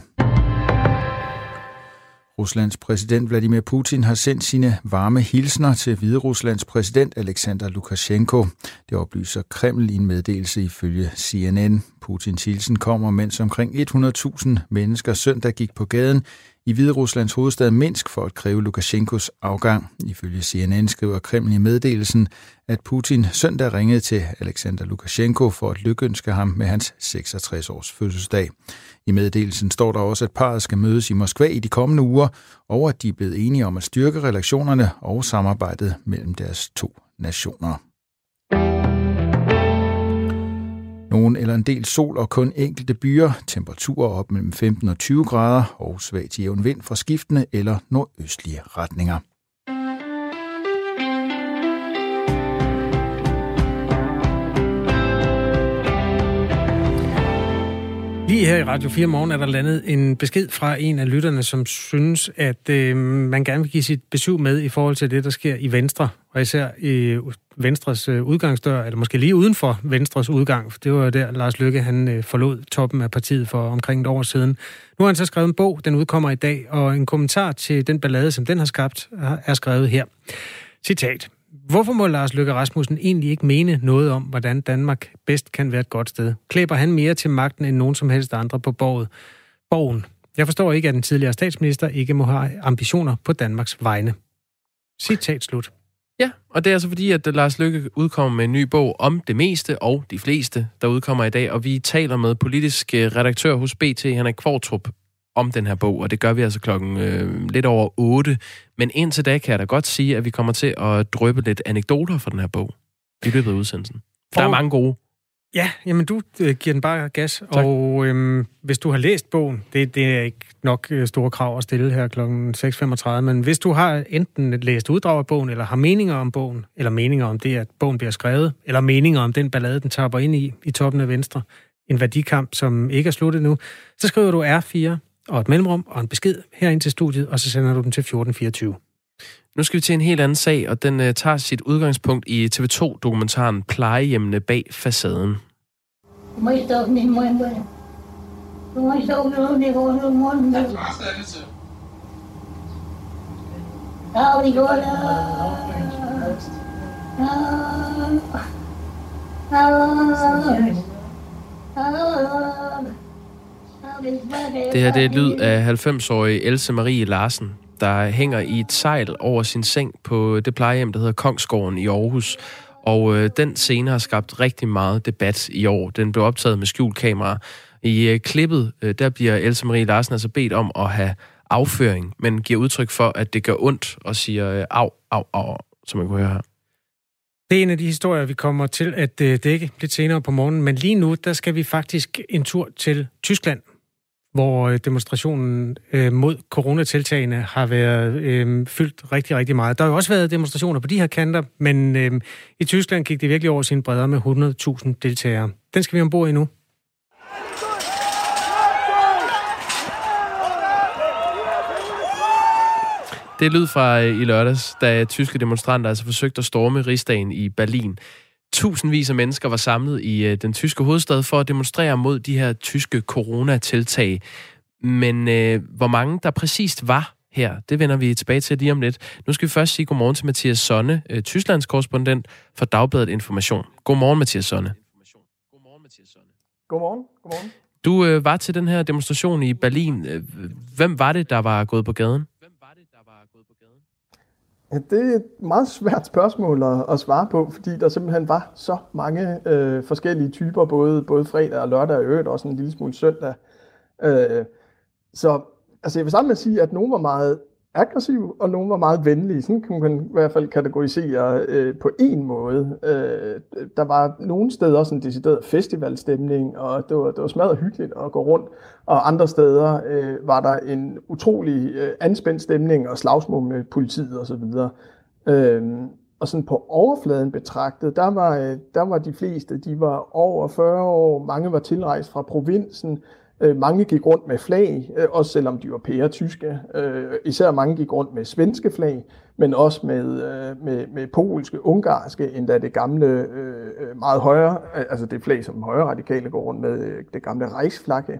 Ruslands præsident Vladimir Putin har sendt sine varme hilsner til Hvide Ruslands præsident Alexander Lukashenko. Det oplyser Kreml i en meddelelse ifølge CNN. Putins hilsen kommer, mens omkring 100.000 mennesker søndag gik på gaden i Hvide Ruslands hovedstad Minsk for at kræve Lukashenkos afgang. Ifølge CNN skriver Kreml i meddelelsen, at Putin søndag ringede til Alexander Lukashenko for at lykønske ham med hans 66 års fødselsdag. I meddelelsen står der også, at parret skal mødes i Moskva i de kommende uger, og at de er blevet enige om at styrke relationerne og samarbejdet mellem deres to nationer. Nogen eller en del sol og kun enkelte byer. Temperaturer op mellem 15 og 20 grader og svag til jævn vind fra skiftende eller nordøstlige retninger. Lige her i Radio 4 Morgen er der landet en besked fra en af lytterne, som synes, at øh, man gerne vil give sit besøg med i forhold til det, der sker i Venstre, og især i Venstres øh, udgangsdør, eller måske lige uden for Venstres udgang, for det var der, Lars Lykke han øh, forlod toppen af partiet for omkring et år siden. Nu har han så skrevet en bog, den udkommer i dag, og en kommentar til den ballade, som den har skabt, er skrevet her. Citat. Hvorfor må Lars Løkke Rasmussen egentlig ikke mene noget om, hvordan Danmark bedst kan være et godt sted? Klæber han mere til magten end nogen som helst andre på borget? Borgen. Jeg forstår ikke, at den tidligere statsminister ikke må have ambitioner på Danmarks vegne. Citat slut. Ja, og det er altså fordi, at Lars Lykke udkommer med en ny bog om det meste og de fleste, der udkommer i dag, og vi taler med politisk øh, redaktør hos BT, Henrik Kvartrup, om den her bog, og det gør vi altså klokken øh, lidt over 8. Men indtil da kan jeg da godt sige, at vi kommer til at drøbe lidt anekdoter fra den her bog i løbet af udsendelsen. For der er mange gode. Ja, jamen du øh, giver den bare gas, tak. og øhm, hvis du har læst bogen, det, det er ikke nok øh, store krav at stille her kl. 6.35, men hvis du har enten læst uddrag af bogen, eller har meninger om bogen, eller meninger om det, at bogen bliver skrevet, eller meninger om den ballade, den tapper ind i, i toppen af Venstre, en værdikamp, som ikke er sluttet nu, så skriver du R4 og et mellemrum og en besked herind til studiet, og så sender du den til 1424. Nu skal vi til en helt anden sag, og den uh, tager sit udgangspunkt i TV2-dokumentaren Plejehjemmene bag facaden. Det her det er lyd af 90-årige Else Marie Larsen, der hænger i et sejl over sin seng på det plejehjem, der hedder Kongsgården i Aarhus. Og øh, den scene har skabt rigtig meget debat i år. Den blev optaget med skjulkamera. I øh, klippet, øh, der bliver Else Marie Larsen altså bedt om at have afføring, men giver udtryk for, at det gør ondt og siger øh, af, af, af, som man kunne høre her. Det er en af de historier, vi kommer til at øh, dække lidt senere på morgenen, men lige nu, der skal vi faktisk en tur til Tyskland, hvor øh, demonstrationen øh, mod coronatiltagene har været øh, fyldt rigtig, rigtig meget. Der har jo også været demonstrationer på de her kanter, men øh, i Tyskland gik det virkelig over sine bredder med 100.000 deltagere. Den skal vi ombord i nu. Det lød fra øh, i lørdags, da tyske demonstranter altså forsøgte at storme rigsdagen i Berlin. Tusindvis af mennesker var samlet i øh, den tyske hovedstad for at demonstrere mod de her tyske coronatiltag. Men øh, hvor mange der præcist var her, det vender vi tilbage til lige om lidt. Nu skal vi først sige godmorgen til Mathias Sonne, øh, Tysklands korrespondent for Dagbladet Information. Godmorgen, Mathias Sonne. Godmorgen, Mathias Sonne. Godmorgen. Godmorgen. Du øh, var til den her demonstration i Berlin. Øh, hvem var det, der var gået på gaden? Det er et meget svært spørgsmål at, at svare på, fordi der simpelthen var så mange øh, forskellige typer, både, både fredag og lørdag og øvrigt også en lille smule søndag. Øh, så altså jeg vil sammen med at sige, at nogen var meget aggressiv, og nogle var meget venlige. Sådan kan man i hvert fald kategorisere øh, på en måde. Øh, der var nogle steder sådan en decideret festivalstemning, og det var, det var smadret hyggeligt at gå rundt. Og andre steder øh, var der en utrolig øh, anspændt stemning og slagsmål med politiet osv. Øh, og sådan på overfladen betragtet, der var, øh, der var de fleste, de var over 40 år, mange var tilrejst fra provinsen, mange gik rundt med flag, øh, også selvom de var pære-tyske. Øh, især mange gik rundt med svenske flag, men også med, med, med polske, ungarske, endda det gamle, meget højere, altså det flag, som højre radikale går rundt med, det gamle Reichsflagge,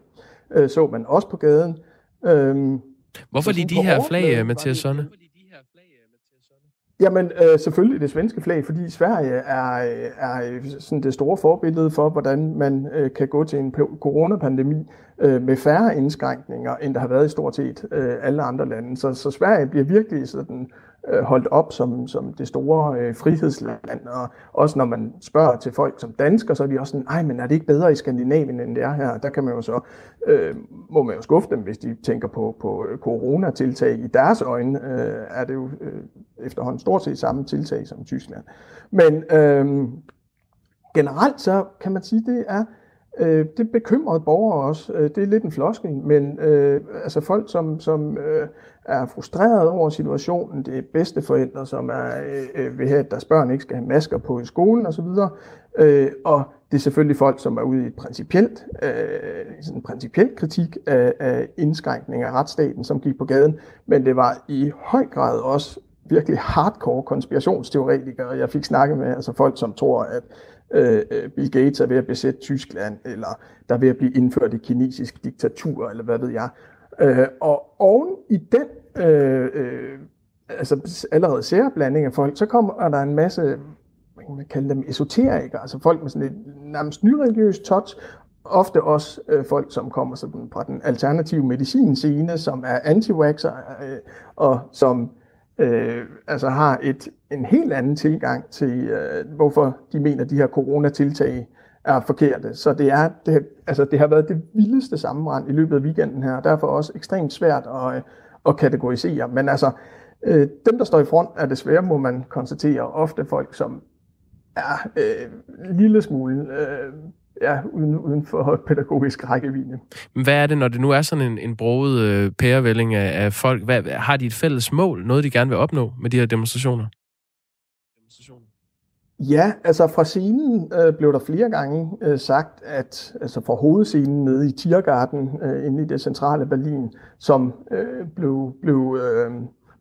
så man også på gaden. Hvorfor lige de her flag, Mathias Sonne? Jamen øh, selvfølgelig det svenske flag, fordi Sverige er, er sådan det store forbillede for, hvordan man øh, kan gå til en coronapandemi øh, med færre indskrænkninger, end der har været i stort set øh, alle andre lande. Så, så Sverige bliver virkelig sådan øh, Øh, holdt op som, som det store øh, frihedsland. Og også når man spørger til folk som dansker, så er de også sådan, nej, men er det ikke bedre i Skandinavien, end det er her? Der kan man jo så, øh, må man jo skuffe dem, hvis de tænker på, på øh, coronatiltag. I deres øjne øh, er det jo øh, efterhånden stort set samme tiltag som Tyskland. Men øh, generelt så kan man sige, det er Øh, det bekymrede borgere også. Øh, det er lidt en floskel, men øh, altså folk, som, som øh, er frustreret over situationen, det er bedsteforældre, som er, øh, øh vil have, at deres børn ikke skal have masker på i skolen osv., øh, og det er selvfølgelig folk, som er ude i et principielt, øh, sådan en principiel kritik af, af indskrænkning af retsstaten, som gik på gaden, men det var i høj grad også virkelig hardcore konspirationsteoretikere, jeg fik snakket med, altså folk, som tror, at Øh, øh, Bill Gates er ved at besætte Tyskland, eller der er ved at blive indført et kinesisk diktatur, eller hvad ved jeg. Øh, og oven i den øh, øh, altså allerede særblanding af folk, så kommer der en masse, man kan kalde dem esoterikere, altså folk med sådan et nærmest nyreligiøst touch, ofte også øh, folk, som kommer sådan fra den alternative medicinscene, som er anti øh, og som øh, altså har et, en helt anden tilgang til, øh, hvorfor de mener, at de her coronatiltag er forkerte. Så det, er, det, altså det har været det vildeste sammenbrand i løbet af weekenden her, og derfor også ekstremt svært at, at kategorisere. Men altså, øh, dem, der står i front, er desværre, må man konstatere, ofte folk, som er øh, en lille smule øh, ja, uden, uden for pædagogisk rækkevidde. Hvad er det, når det nu er sådan en, en broget øh, pærevælling af, af folk? Hvad, har de et fælles mål? Noget, de gerne vil opnå med de her demonstrationer? Ja, altså fra scenen øh, blev der flere gange øh, sagt, at altså fra hovedscenen nede i Tiergarten øh, inde i det centrale Berlin, som øh, blev, blev, øh,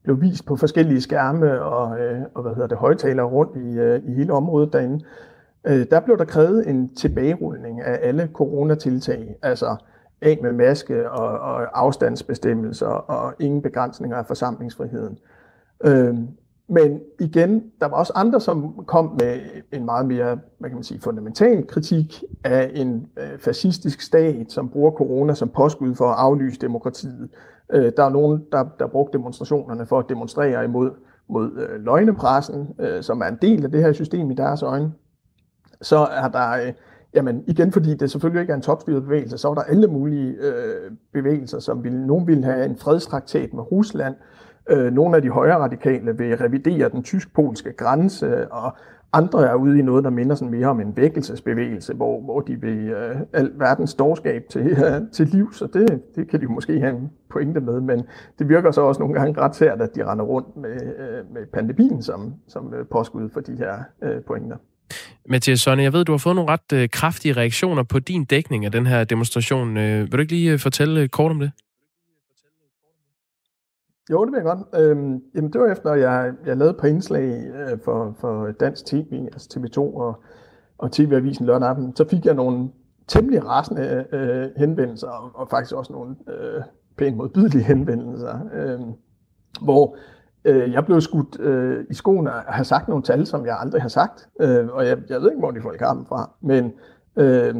blev vist på forskellige skærme og, øh, og hvad hedder det, højtalere rundt i, øh, i hele området derinde, øh, Øh, der blev der krævet en tilbagerulning af alle coronatiltag, altså af med maske og, og afstandsbestemmelser og ingen begrænsninger af forsamlingsfriheden. Øh, men igen, der var også andre, som kom med en meget mere hvad kan man sige, fundamental kritik af en øh, fascistisk stat, som bruger corona som påskud for at aflyse demokratiet. Øh, der er nogen, der, der brugte demonstrationerne for at demonstrere imod mod øh, løgnepressen, øh, som er en del af det her system i deres øjne. Så er der, øh, jamen igen fordi det selvfølgelig ikke er en topstyret bevægelse, så er der alle mulige øh, bevægelser, som vil, nogen vil have en fredstraktat med Rusland, Øh, nogle af de højre radikale vil revidere den tysk-polske grænse, og andre er ude i noget, der minder sådan mere om en vækkelsesbevægelse, hvor, hvor de vil øh, al verdens dårskab til, øh, til liv, så det, det kan de måske have en pointe med, men det virker så også nogle gange ret sært, at de render rundt med, øh, med pandemien som, som øh, påskud for de her øh, pointer. Mathias Sonne, jeg ved, du har fået nogle ret øh, kraftige reaktioner på din dækning af den her demonstration. Øh, vil du ikke lige øh, fortælle øh, kort om det? Jo, det vil jeg godt. Øhm, jamen, det var efter, at jeg, jeg lavede et par indslag øh, for, for Dansk TV, altså TV2 og, og TV-avisen lørdag aften. Så fik jeg nogle temmelig rasende øh, henvendelser, og, og faktisk også nogle øh, pænt modbydelige henvendelser, øh, hvor øh, jeg blev skudt øh, i skoene at have sagt nogle tal, som jeg aldrig har sagt. Øh, og jeg, jeg ved ikke, hvor de folk har dem fra, men øh,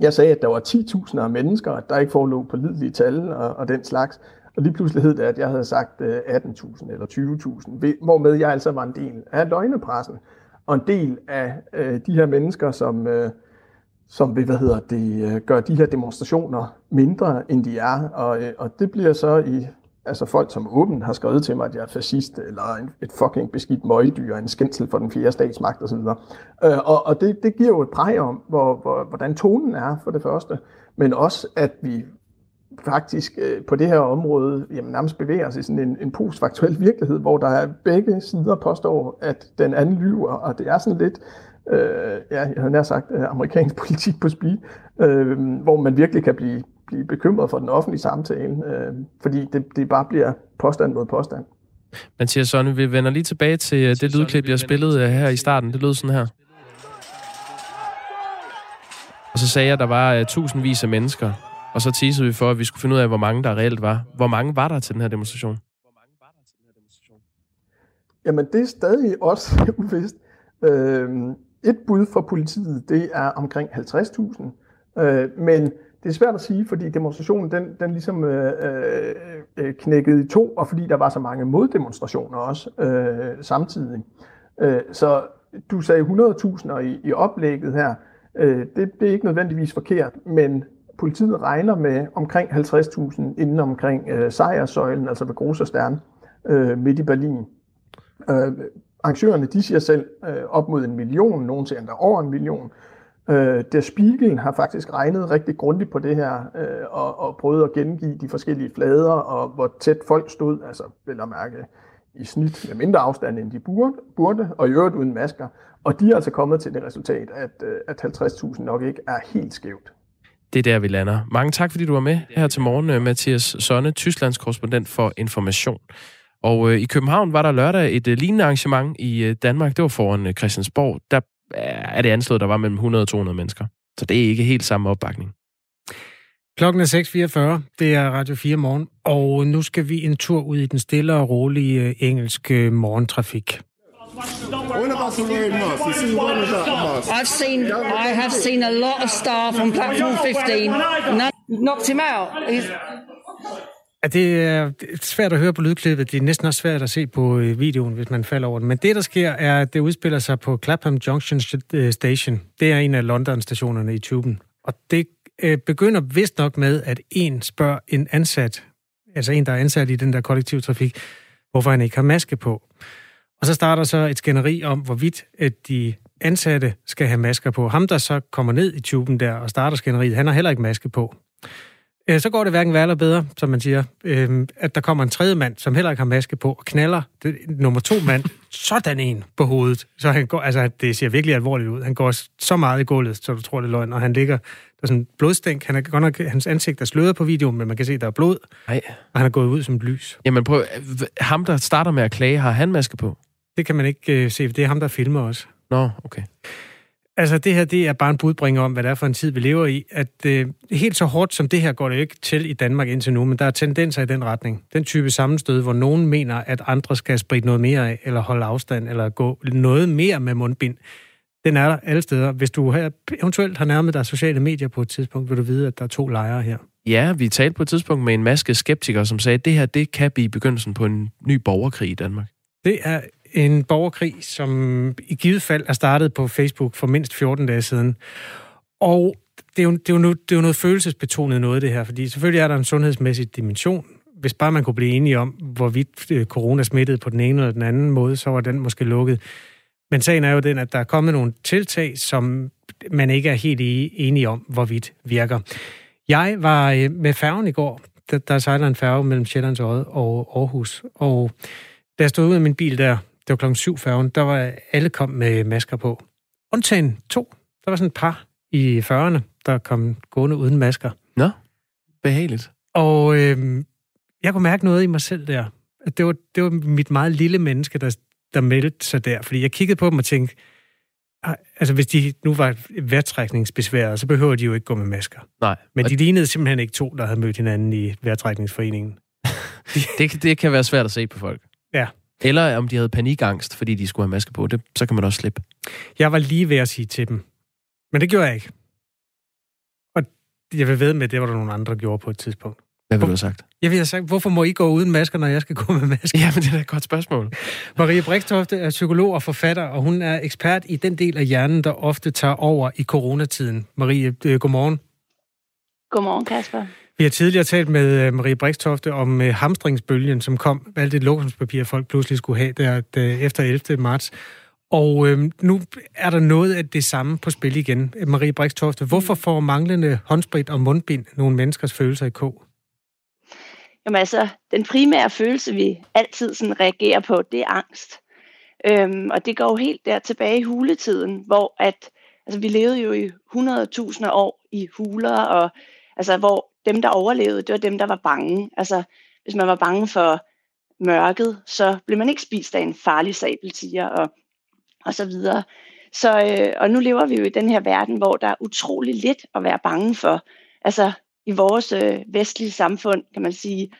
jeg sagde, at der var 10.000 af mennesker, at der ikke forelå pålidelige tal og, og den slags. Og lige pludselig hed det, at jeg havde sagt øh, 18.000 eller 20.000, hvormed jeg altså var en del af løgnepressen, og en del af øh, de her mennesker, som, øh, som vil, hvad hedder det, øh, gør de her demonstrationer mindre, end de er. Og, øh, og det bliver så i altså folk, som åbent har skrevet til mig, at jeg er fascist, eller en, et fucking beskidt møgdyr, en skændsel for den fjerde statsmagt osv. Øh, og og det, det giver jo et præg om, hvor, hvor, hvordan tonen er for det første, men også, at vi faktisk øh, på det her område jamen, nærmest bevæger os i sådan en, en postfaktuel virkelighed, hvor der er begge sider påstår, at den anden lyver, og det er sådan lidt, øh, ja, jeg har nær sagt, øh, amerikansk politik på speed, øh, hvor man virkelig kan blive, blive bekymret for den offentlige samtale, øh, fordi det, det bare bliver påstand mod påstand. Mathias Sonne, vi vender lige tilbage til øh, det lydklip, jeg spillede øh, her i starten. Det lød sådan her. Og så sagde jeg, at der var uh, tusindvis af mennesker, og så teasede vi for, at vi skulle finde ud af, hvor mange der reelt var. Hvor mange var der til den her demonstration? Jamen, det er stadig også uvist. Øh, et bud fra politiet, det er omkring 50.000. Øh, men det er svært at sige, fordi demonstrationen, den, den ligesom øh, øh, øh, knækkede i to, og fordi der var så mange moddemonstrationer også øh, samtidig. Øh, så du sagde 100.000 i, i oplægget her. Øh, det, det er ikke nødvendigvis forkert, men politiet regner med omkring 50.000 inden omkring øh, sejrsøjlen, altså ved Großer øh, midt i Berlin. Øh, arrangørerne de siger selv øh, op mod en million, nogen siger endda over en million. Øh, Øh, Der Spiegel har faktisk regnet rigtig grundigt på det her, øh, og, og prøvet at gengive de forskellige flader, og hvor tæt folk stod, altså vel at mærke i snit med mindre afstand, end de burde, burde og i øvrigt uden masker. Og de er altså kommet til det resultat, at, øh, at 50.000 nok ikke er helt skævt. Det er der, vi lander. Mange tak, fordi du var med her til morgen, øh, Mathias Sonne, Tysklands korrespondent for Information. Og øh, i København var der lørdag et øh, lignende arrangement i øh, Danmark. Det var foran øh, Christiansborg. Der er det anslået, der var mellem 100 og 200 mennesker. Så det er ikke helt samme opbakning. Klokken er 6.44. Det er Radio 4 morgen. Og nu skal vi en tur ud i den stille og rolige øh, engelske morgentrafik. A mask. I've seen, I have seen a lot of staff on platform 15. None knocked him out. He's, Ja, det er svært at høre på lydklippet. Det er næsten også svært at se på øh, videoen, hvis man falder over den. Men det, der sker, er, at det udspiller sig på Clapham Junction øh, Station. Det er en af London-stationerne i tuben. Og det øh, begynder vist nok med, at en spørger en ansat, altså en, der er ansat i den der kollektivtrafik, hvorfor han ikke har maske på. Og så starter så et skænderi om, hvorvidt at de ansatte skal have masker på. Ham, der så kommer ned i tuben der og starter skænderiet, han har heller ikke maske på. Øh, så går det hverken værre eller bedre, som man siger, øh, at der kommer en tredje mand, som heller ikke har maske på, og knaller det, nummer to mand sådan en på hovedet. Så han går, altså, det ser virkelig alvorligt ud. Han går så meget i gulvet, så du tror, det er løgn, og han ligger, der er sådan blodstænk. Han er godt nok, hans ansigt er sløret på videoen, men man kan se, der er blod, Nej. og han er gået ud som et lys. Jamen prøv, ham der starter med at klage, har han maske på? Det kan man ikke øh, se, det er ham, der filmer også. Nå, okay. Altså, det her, det er bare en budbringer om, hvad det er for en tid, vi lever i. At øh, helt så hårdt som det her går det ikke til i Danmark indtil nu, men der er tendenser i den retning. Den type sammenstød, hvor nogen mener, at andre skal spritte noget mere af, eller holde afstand, eller gå noget mere med mundbind. Den er der alle steder. Hvis du her, eventuelt har nærmet dig sociale medier på et tidspunkt, vil du vide, at der er to lejre her. Ja, vi talte på et tidspunkt med en maske skeptikere, som sagde, at det her, det kan blive begyndelsen på en ny borgerkrig i Danmark. Det er en borgerkrig, som i givet fald er startet på Facebook for mindst 14 dage siden. Og det er, jo, det, er jo noget, det er jo noget følelsesbetonet noget, det her, fordi selvfølgelig er der en sundhedsmæssig dimension. Hvis bare man kunne blive enige om, hvorvidt øh, corona smittede på den ene eller den anden måde, så var den måske lukket. Men sagen er jo den, at der er kommet nogle tiltag, som man ikke er helt enige om, hvorvidt virker. Jeg var øh, med færgen i går. Der, der sejler en færge mellem Sjællands Odde og Aarhus. Og da jeg stod ud af min bil der, det var klokken syv færgen, der var alle kom med masker på. Undtagen to. Der var sådan et par i 40'erne, der kom gående uden masker. Nå, behageligt. Og øh, jeg kunne mærke noget i mig selv der. Det var, det var mit meget lille menneske, der, der meldte sig der. Fordi jeg kiggede på dem og tænkte, altså hvis de nu var værtrækningsbesværet, så behøver de jo ikke gå med masker. Nej. Men de lignede simpelthen ikke to, der havde mødt hinanden i værtrækningsforeningen. det, det kan være svært at se på folk. Eller om de havde panikangst, fordi de skulle have maske på. Det, så kan man også slippe. Jeg var lige ved at sige til dem. Men det gjorde jeg ikke. Og jeg vil ved med, at det var der nogle andre, der gjorde på et tidspunkt. Hvad vil du have sagt? Jeg vil have sagt, hvorfor må I gå uden masker, når jeg skal gå med masker? Jamen, det er da et godt spørgsmål. Marie Brikstofte er psykolog og forfatter, og hun er ekspert i den del af hjernen, der ofte tager over i coronatiden. Marie, øh, godmorgen. Godmorgen, Kasper. Vi har tidligere talt med øh, Marie Brikstofte om øh, hamstringsbølgen, som kom, alt det lokumspapir, folk pludselig skulle have der, der efter 11. marts. Og øh, nu er der noget af det samme på spil igen. Marie Brikstofte, hvorfor får manglende håndsprit og mundbind nogle menneskers følelser i kog? Jamen altså, den primære følelse, vi altid sådan reagerer på, det er angst. Øhm, og det går jo helt der tilbage i huletiden, hvor at, altså vi levede jo i 100.000 år i huler, og altså hvor dem, der overlevede, det var dem, der var bange. Altså, hvis man var bange for mørket, så blev man ikke spist af en farlig sabeltiger og, og så videre. Så, øh, og nu lever vi jo i den her verden, hvor der er utrolig lidt at være bange for. Altså, i vores øh, vestlige samfund, kan man sige,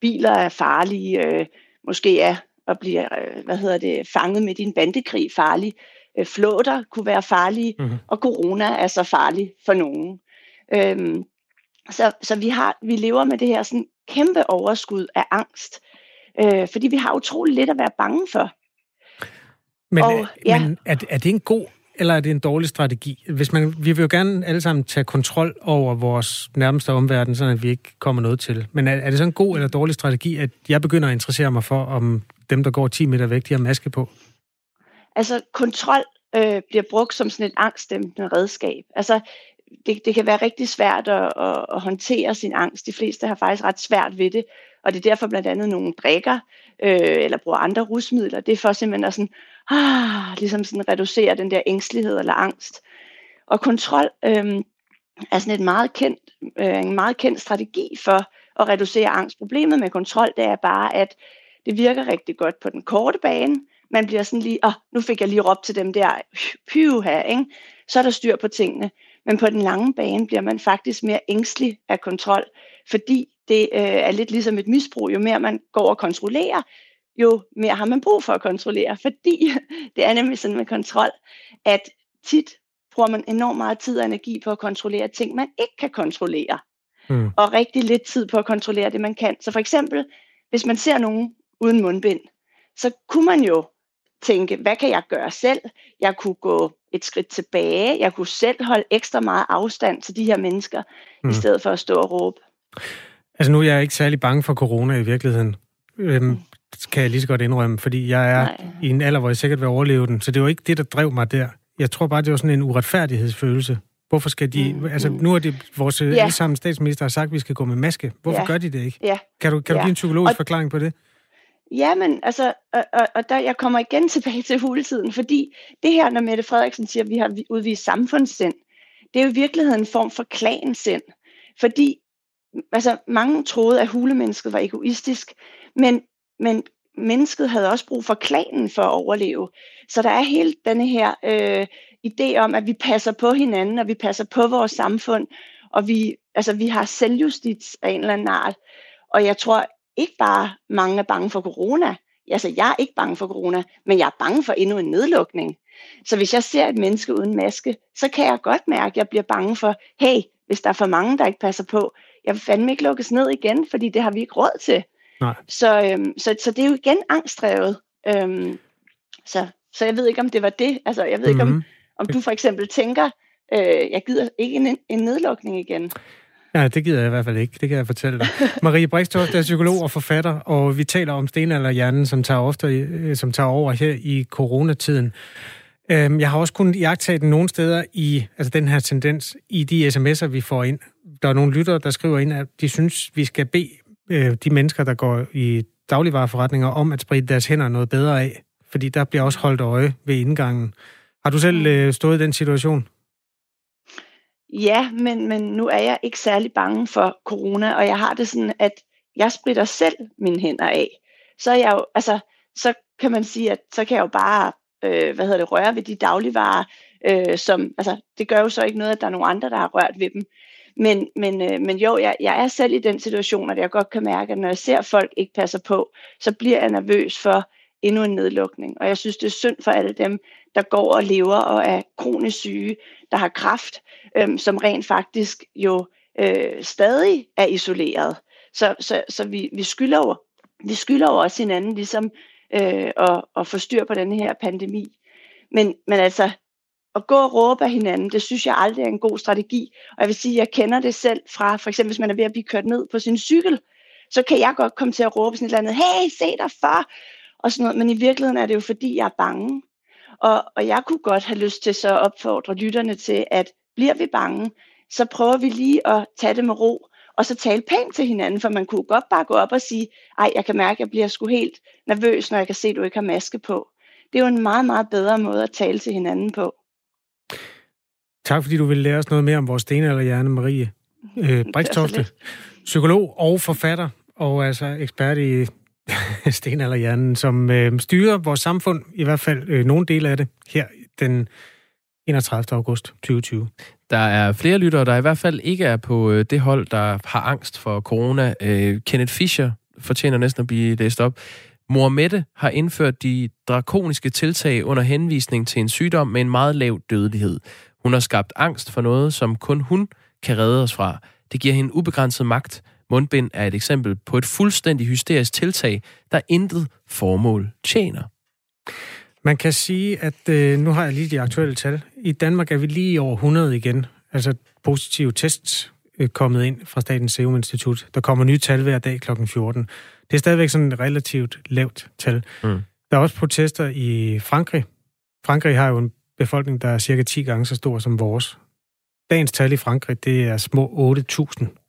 biler er farlige, øh, måske er at blive øh, hvad hedder det, fanget med din bandekrig farlig, øh, flåter kunne være farlige, mm-hmm. og corona er så farlig for nogen. Øhm, så så vi, har, vi lever med det her sådan kæmpe overskud af angst, øh, fordi vi har utrolig lidt at være bange for. Men, og, ja. men er, er det en god eller er det en dårlig strategi? Hvis man, vi vil jo gerne alle sammen tage kontrol over vores nærmeste omverden, så vi ikke kommer noget til. Men er, er det så en god eller dårlig strategi, at jeg begynder at interessere mig for, om dem, der går 10 meter væk, de har maske på? Altså, kontrol øh, bliver brugt som sådan et angstdæmpende redskab. Altså, det, det kan være rigtig svært at, at, at håndtere sin angst. De fleste har faktisk ret svært ved det, og det er derfor blandt andet nogle drikker, øh, eller bruger andre rusmidler. Det er for simpelthen at sådan, ah, ligesom sådan reducere den der ængstelighed eller angst. Og kontrol øh, er sådan et meget kendt, øh, en meget kendt strategi for at reducere angst. Problemet med kontrol, det er bare, at det virker rigtig godt på den korte bane. Man bliver sådan lige, åh, oh, nu fik jeg lige råbt til dem der, pyha, ikke? Så er der styr på tingene. Men på den lange bane bliver man faktisk mere ængstelig af kontrol, fordi det øh, er lidt ligesom et misbrug. Jo mere man går og kontrollerer, jo mere har man brug for at kontrollere, fordi det er nemlig sådan med kontrol, at tit bruger man enormt meget tid og energi på at kontrollere ting, man ikke kan kontrollere. Mm. Og rigtig lidt tid på at kontrollere det, man kan. Så for eksempel, hvis man ser nogen uden mundbind, så kunne man jo tænke, hvad kan jeg gøre selv? Jeg kunne gå et skridt tilbage. Jeg kunne selv holde ekstra meget afstand til de her mennesker, mm. i stedet for at stå og råbe. Altså nu er jeg ikke særlig bange for corona i virkeligheden. Øhm, mm. kan jeg lige så godt indrømme, fordi jeg er Nej. i en alder, hvor jeg sikkert vil overleve den. Så det var ikke det, der drev mig der. Jeg tror bare, det var sådan en uretfærdighedsfølelse. Hvorfor skal de... Mm. Altså, nu er det vores ja. alle sammen statsminister har sagt, at vi skal gå med maske. Hvorfor ja. gør de det ikke? Ja. Kan du, kan du ja. give en psykologisk og, forklaring på det? Ja, men altså, og, og, og der, jeg kommer igen tilbage til huletiden, fordi det her, når Mette Frederiksen siger, at vi har udvist samfundssind, det er jo i virkeligheden en form for klansind. Fordi altså, mange troede, at hulemennesket var egoistisk, men, men mennesket havde også brug for klanen for at overleve. Så der er hele denne her øh, idé om, at vi passer på hinanden, og vi passer på vores samfund, og vi, altså, vi har selvjustits af en eller anden art. Og jeg tror ikke bare, mange er bange for corona. Altså, jeg er ikke bange for corona, men jeg er bange for endnu en nedlukning. Så hvis jeg ser et menneske uden maske, så kan jeg godt mærke, at jeg bliver bange for, hey, hvis der er for mange, der ikke passer på, jeg vil fandme ikke lukkes ned igen, fordi det har vi ikke råd til. Nej. Så, øhm, så, så det er jo igen angstdrevet. Øhm, så, så jeg ved ikke, om det var det. Altså, jeg ved mm-hmm. ikke, om, mhm. om du for eksempel tænker, øh, jeg gider ikke en, en nedlukning igen. Ja, det gider jeg i hvert fald ikke. Det kan jeg fortælle dig. Marie Brikstoft er psykolog og forfatter, og vi taler om stenalderhjernen, som tager, ofte, øh, som tager over her i coronatiden. Øhm, jeg har også kun jagtet den nogle steder i altså den her tendens i de sms'er, vi får ind. Der er nogle lyttere, der skriver ind, at de synes, vi skal bede øh, de mennesker, der går i dagligvareforretninger, om at sprede deres hænder noget bedre af. Fordi der bliver også holdt øje ved indgangen. Har du selv øh, stået i den situation? Ja, men, men nu er jeg ikke særlig bange for corona, og jeg har det sådan, at jeg spritter selv mine hænder af. Så er jeg jo, altså, så kan man sige, at så kan jeg jo bare, øh, hvad hedder det, røre ved de dagligvarer, øh, som, altså, det gør jo så ikke noget, at der er nogen andre, der har rørt ved dem. Men, men, øh, men jo, jeg, jeg er selv i den situation, at jeg godt kan mærke, at når jeg ser at folk ikke passer på, så bliver jeg nervøs for endnu en nedlukning. Og jeg synes, det er synd for alle dem, der går og lever og er kronisk syge, der har kraft, øh, som rent faktisk jo øh, stadig er isoleret. Så, så, så vi, vi skylder jo vi skylder jo også hinanden ligesom øh, at, at få styr på den her pandemi. Men, men altså, at gå og råbe af hinanden, det synes jeg aldrig er en god strategi. Og jeg vil sige, at jeg kender det selv fra, for eksempel hvis man er ved at blive kørt ned på sin cykel, så kan jeg godt komme til at råbe sådan et eller andet, hey, se dig for, og sådan noget. Men i virkeligheden er det jo fordi, jeg er bange. Og, og jeg kunne godt have lyst til så at opfordre lytterne til, at bliver vi bange, så prøver vi lige at tage det med ro, og så tale pænt til hinanden, for man kunne godt bare gå op og sige, ej, jeg kan mærke, at jeg bliver sgu helt nervøs, når jeg kan se, at du ikke har maske på. Det er jo en meget, meget bedre måde at tale til hinanden på. Tak fordi du ville lære os noget mere om vores hjerne, Marie øh, Brikstofte. Psykolog og forfatter, og altså ekspert i stenalderhjernen, som øh, styrer vores samfund, i hvert fald øh, nogle dele af det, her den 31. august 2020. Der er flere lyttere, der i hvert fald ikke er på øh, det hold, der har angst for corona. Øh, Kenneth Fischer fortjener næsten at blive læst op. Mor Mette har indført de drakoniske tiltag under henvisning til en sygdom med en meget lav dødelighed. Hun har skabt angst for noget, som kun hun kan redde os fra. Det giver hende ubegrænset magt. Mundbind er et eksempel på et fuldstændig hysterisk tiltag, der intet formål tjener. Man kan sige, at øh, nu har jeg lige de aktuelle tal. I Danmark er vi lige over 100 igen. Altså positive tests øh, kommet ind fra Statens Serum Institut. Der kommer nye tal hver dag kl. 14. Det er stadigvæk sådan et relativt lavt tal. Mm. Der er også protester i Frankrig. Frankrig har jo en befolkning, der er cirka 10 gange så stor som vores. Dagens tal i Frankrig, det er små 8.000.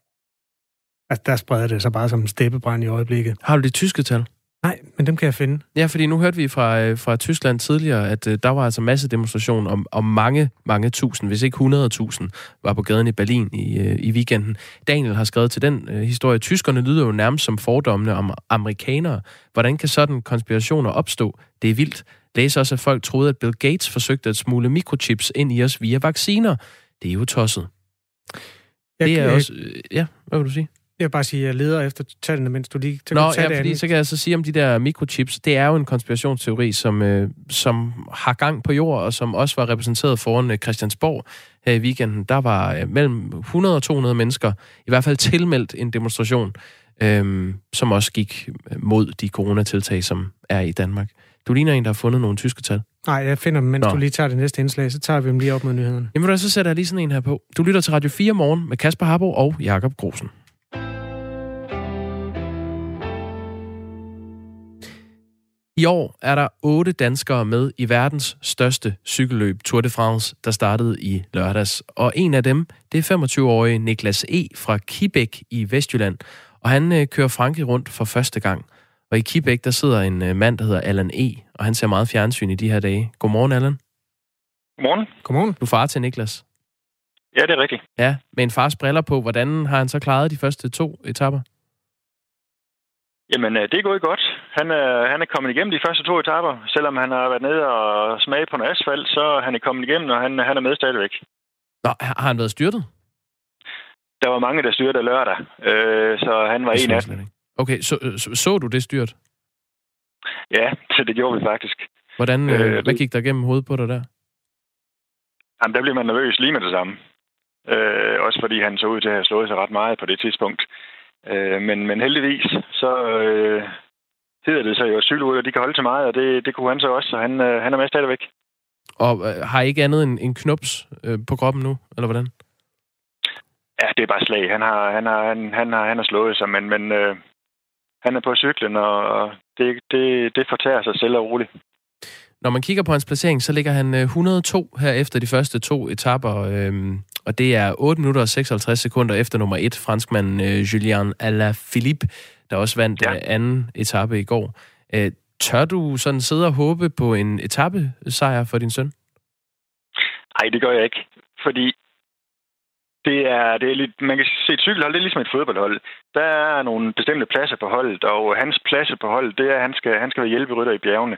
Altså, der spreder det sig bare som en steppebrand i øjeblikket. Har du de tyske tal? Nej, men dem kan jeg finde. Ja, fordi nu hørte vi fra, øh, fra Tyskland tidligere, at uh, der var altså masse demonstration om, om mange, mange tusind, hvis ikke 100.000, var på gaden i Berlin i, uh, i weekenden. Daniel har skrevet til den uh, historie. Tyskerne lyder jo nærmest som fordommene om amerikanere. Hvordan kan sådan konspirationer opstå? Det er vildt. Læs også, at folk troede, at Bill Gates forsøgte at smule mikrochips ind i os via vacciner. Det er jo tosset. Jeg, det er også... Ja, hvad vil du sige? Jeg vil bare sige, at jeg leder efter tallene, mens du lige Nå, ja, fordi andet. så kan jeg så sige om de der mikrochips. Det er jo en konspirationsteori, som, øh, som har gang på jord, og som også var repræsenteret foran øh, Christiansborg her i weekenden. Der var øh, mellem 100 og 200 mennesker, i hvert fald tilmeldt en demonstration, øh, som også gik mod de coronatiltag, som er i Danmark. Du ligner en, der har fundet nogle tyske tal. Nej, jeg finder dem, mens Nå. du lige tager det næste indslag, så tager vi dem lige op med nyhederne. Jamen, så sætter jeg lige sådan en her på. Du lytter til Radio 4 morgen med Kasper Harbo og Jakob Grosen. I år er der otte danskere med i verdens største cykelløb, Tour de France, der startede i lørdags. Og en af dem, det er 25-årige Niklas E. fra Kibæk i Vestjylland. Og han øh, kører Frankrig rundt for første gang. Og i Kibæk, der sidder en øh, mand, der hedder Allan E., og han ser meget fjernsyn i de her dage. Godmorgen, Allan. Godmorgen. Godmorgen. Du er far til Niklas. Ja, det er rigtigt. Ja, med en fars briller på. Hvordan har han så klaret de første to etapper? Jamen, øh, det er gået godt. Han er, han er kommet igennem de første to etapper. Selvom han har været nede og smage på noget asfalt, så er han er kommet igennem, og han, han er med stadigvæk. Nå, har han været styrtet? Der var mange, der styrte lørdag, øh, så han var en af dem. Okay, så, så, så du det styrt? Ja, så det gjorde vi faktisk. Hvordan, øh, øh, hvad gik der gennem hovedet på dig der? Jamen, der blev man nervøs lige med det samme. Øh, også fordi han så ud til at have slået sig ret meget på det tidspunkt. Øh, men, men heldigvis, så øh, hedder det så jo, og de kan holde til meget, og det, det kunne han så også, så han, øh, han er med stadigvæk. Og øh, har I ikke andet end en knups øh, på kroppen nu, eller hvordan? Ja, det er bare slag. Han har, han har, han, han har, han har slået sig, men, men øh, han er på cyklen, og det, det, det fortærer sig selv og roligt. Når man kigger på hans placering, så ligger han 102 øh, her efter de første to etapper, øhm, og det er 8 minutter og 56 sekunder efter nummer 1, franskmanden øh, Julian Alaphilippe, der også vandt ja. Øh, anden etape i går. Øh, tør du sådan sidde og håbe på en etappesejr for din søn? Nej, det gør jeg ikke, fordi det er, det er lidt, man kan se et cykelhold, det er ligesom et fodboldhold. Der er nogle bestemte pladser på holdet, og hans pladser på holdet, det er, at han skal, han skal være hjælperytter i bjergene.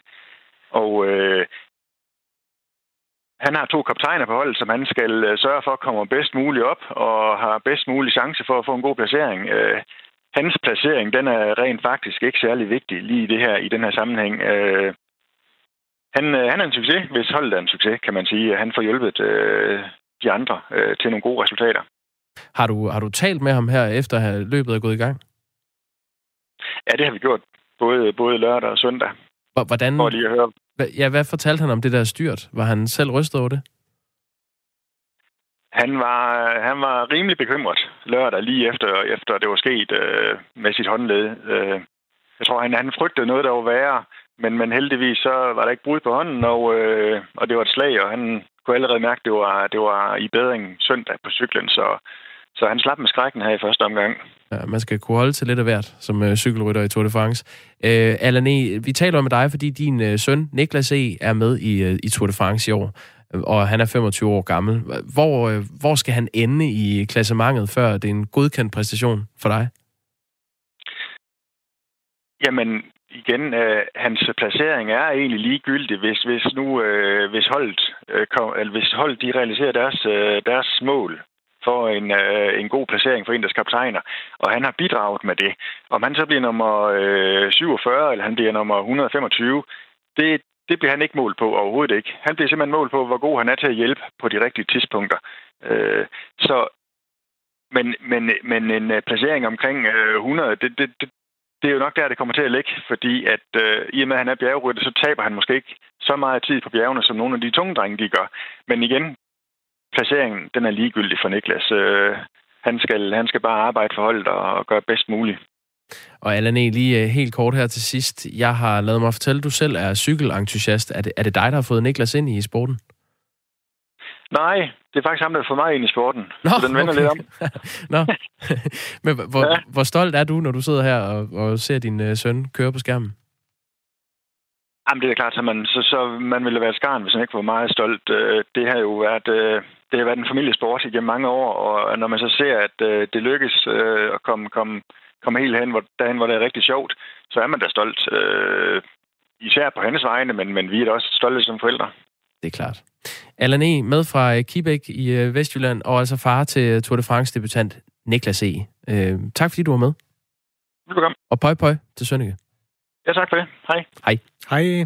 Og øh, han har to kaptajner på holdet, som han skal øh, sørge for kommer bedst muligt op og har bedst mulig chance for at få en god placering. Øh, hans placering, den er rent faktisk ikke særlig vigtig lige i, det her, i den her sammenhæng. Øh, han, øh, han er en succes, hvis holdet er en succes, kan man sige. Han får hjulpet øh, de andre øh, til nogle gode resultater. Har du, har du talt med ham her, efter at løbet er gået i gang? Ja, det har vi gjort. Både, både lørdag og søndag. Hvordan, for lige at høre. Ja, hvad fortalte han om det der styrt? Var han selv rystet over det? Han var, han var rimelig bekymret lørdag, lige efter, efter det var sket øh, med sit håndled. Øh, jeg tror, han, han frygtede noget, der var værre, men, men heldigvis så var der ikke brud på hånden, og, øh, og det var et slag, og han kunne allerede mærke, at det var, det var i bedring søndag på cyklen, så, så han slap med skrækken her i første omgang. Ja, man skal kunne holde til lidt af hvert som øh, cykelrytter i Tour de France. Øh, Allan e, vi taler med dig, fordi din øh, søn Niklas E. er med i, øh, i Tour de France i år, og han er 25 år gammel. Hvor, øh, hvor skal han ende i klassementet, før det er en godkendt præstation for dig? Jamen, igen, øh, hans placering er egentlig ligegyldig, hvis, hvis nu øh, hvis holdet, øh, kom, eller hvis holdet de realiserer deres, øh, deres mål for en, øh, en god placering for en, der skal kaptajner. Og han har bidraget med det. Om han så bliver nummer øh, 47, eller han bliver nummer 125, det, det bliver han ikke målt på overhovedet ikke. Han bliver simpelthen målt på, hvor god han er til at hjælpe på de rigtige tidspunkter. Øh, så, men, men, men en øh, placering omkring øh, 100, det, det, det, det er jo nok der, det kommer til at ligge, fordi at øh, i og med, at han er bjergrytter, så taber han måske ikke så meget tid på bjergene, som nogle af de tunge drenge, de gør. Men igen, placeringen, den er ligegyldig for Niklas. Øh, han, skal, han skal bare arbejde for holdet og gøre bedst muligt. Og Allan lige øh, helt kort her til sidst. Jeg har lavet mig fortælle, at du selv er cykelentusiast. Er det, er det dig, der har fået Niklas ind i sporten? Nej, det er faktisk ham, der har fået mig ind i sporten. Nå, så den vender okay. lidt om. Nå. Men hvor, ja. hvor stolt er du, når du sidder her og, og ser din uh, søn køre på skærmen? Jamen, det er klart, at man, så, så man ville være skarn, hvis man ikke var meget stolt. Øh, det har jo været, øh, det har været en familiesport igennem mange år, og når man så ser, at øh, det lykkes at komme, komme, komme helt hen, hvor, derhen, hvor det er rigtig sjovt, så er man da stolt. Især på hendes vegne, men, men vi er da også stolte som forældre. Det er klart. Allan E. med fra Kibæk i Vestjylland, og altså far til Tour de France-debutant Niklas E. Øh, tak fordi du var med. Velkommen. Og pøj pøj til Sønneke. Ja, tak for det. Hej. Hej. Hej.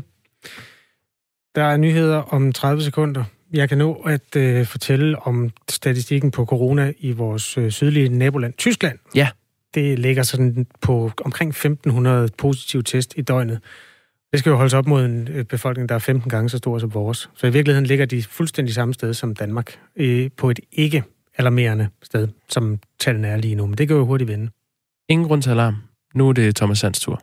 Der er nyheder om 30 sekunder. Jeg kan nå at øh, fortælle om statistikken på corona i vores øh, sydlige naboland, Tyskland. Ja. Det ligger sådan på omkring 1.500 positive test i døgnet. Det skal jo holdes op mod en øh, befolkning, der er 15 gange så stor som vores. Så i virkeligheden ligger de fuldstændig samme sted som Danmark, øh, på et ikke alarmerende sted, som tallene er lige nu. Men det kan jo hurtigt vende. Ingen grund til alarm. Nu er det Thomas Sands tur.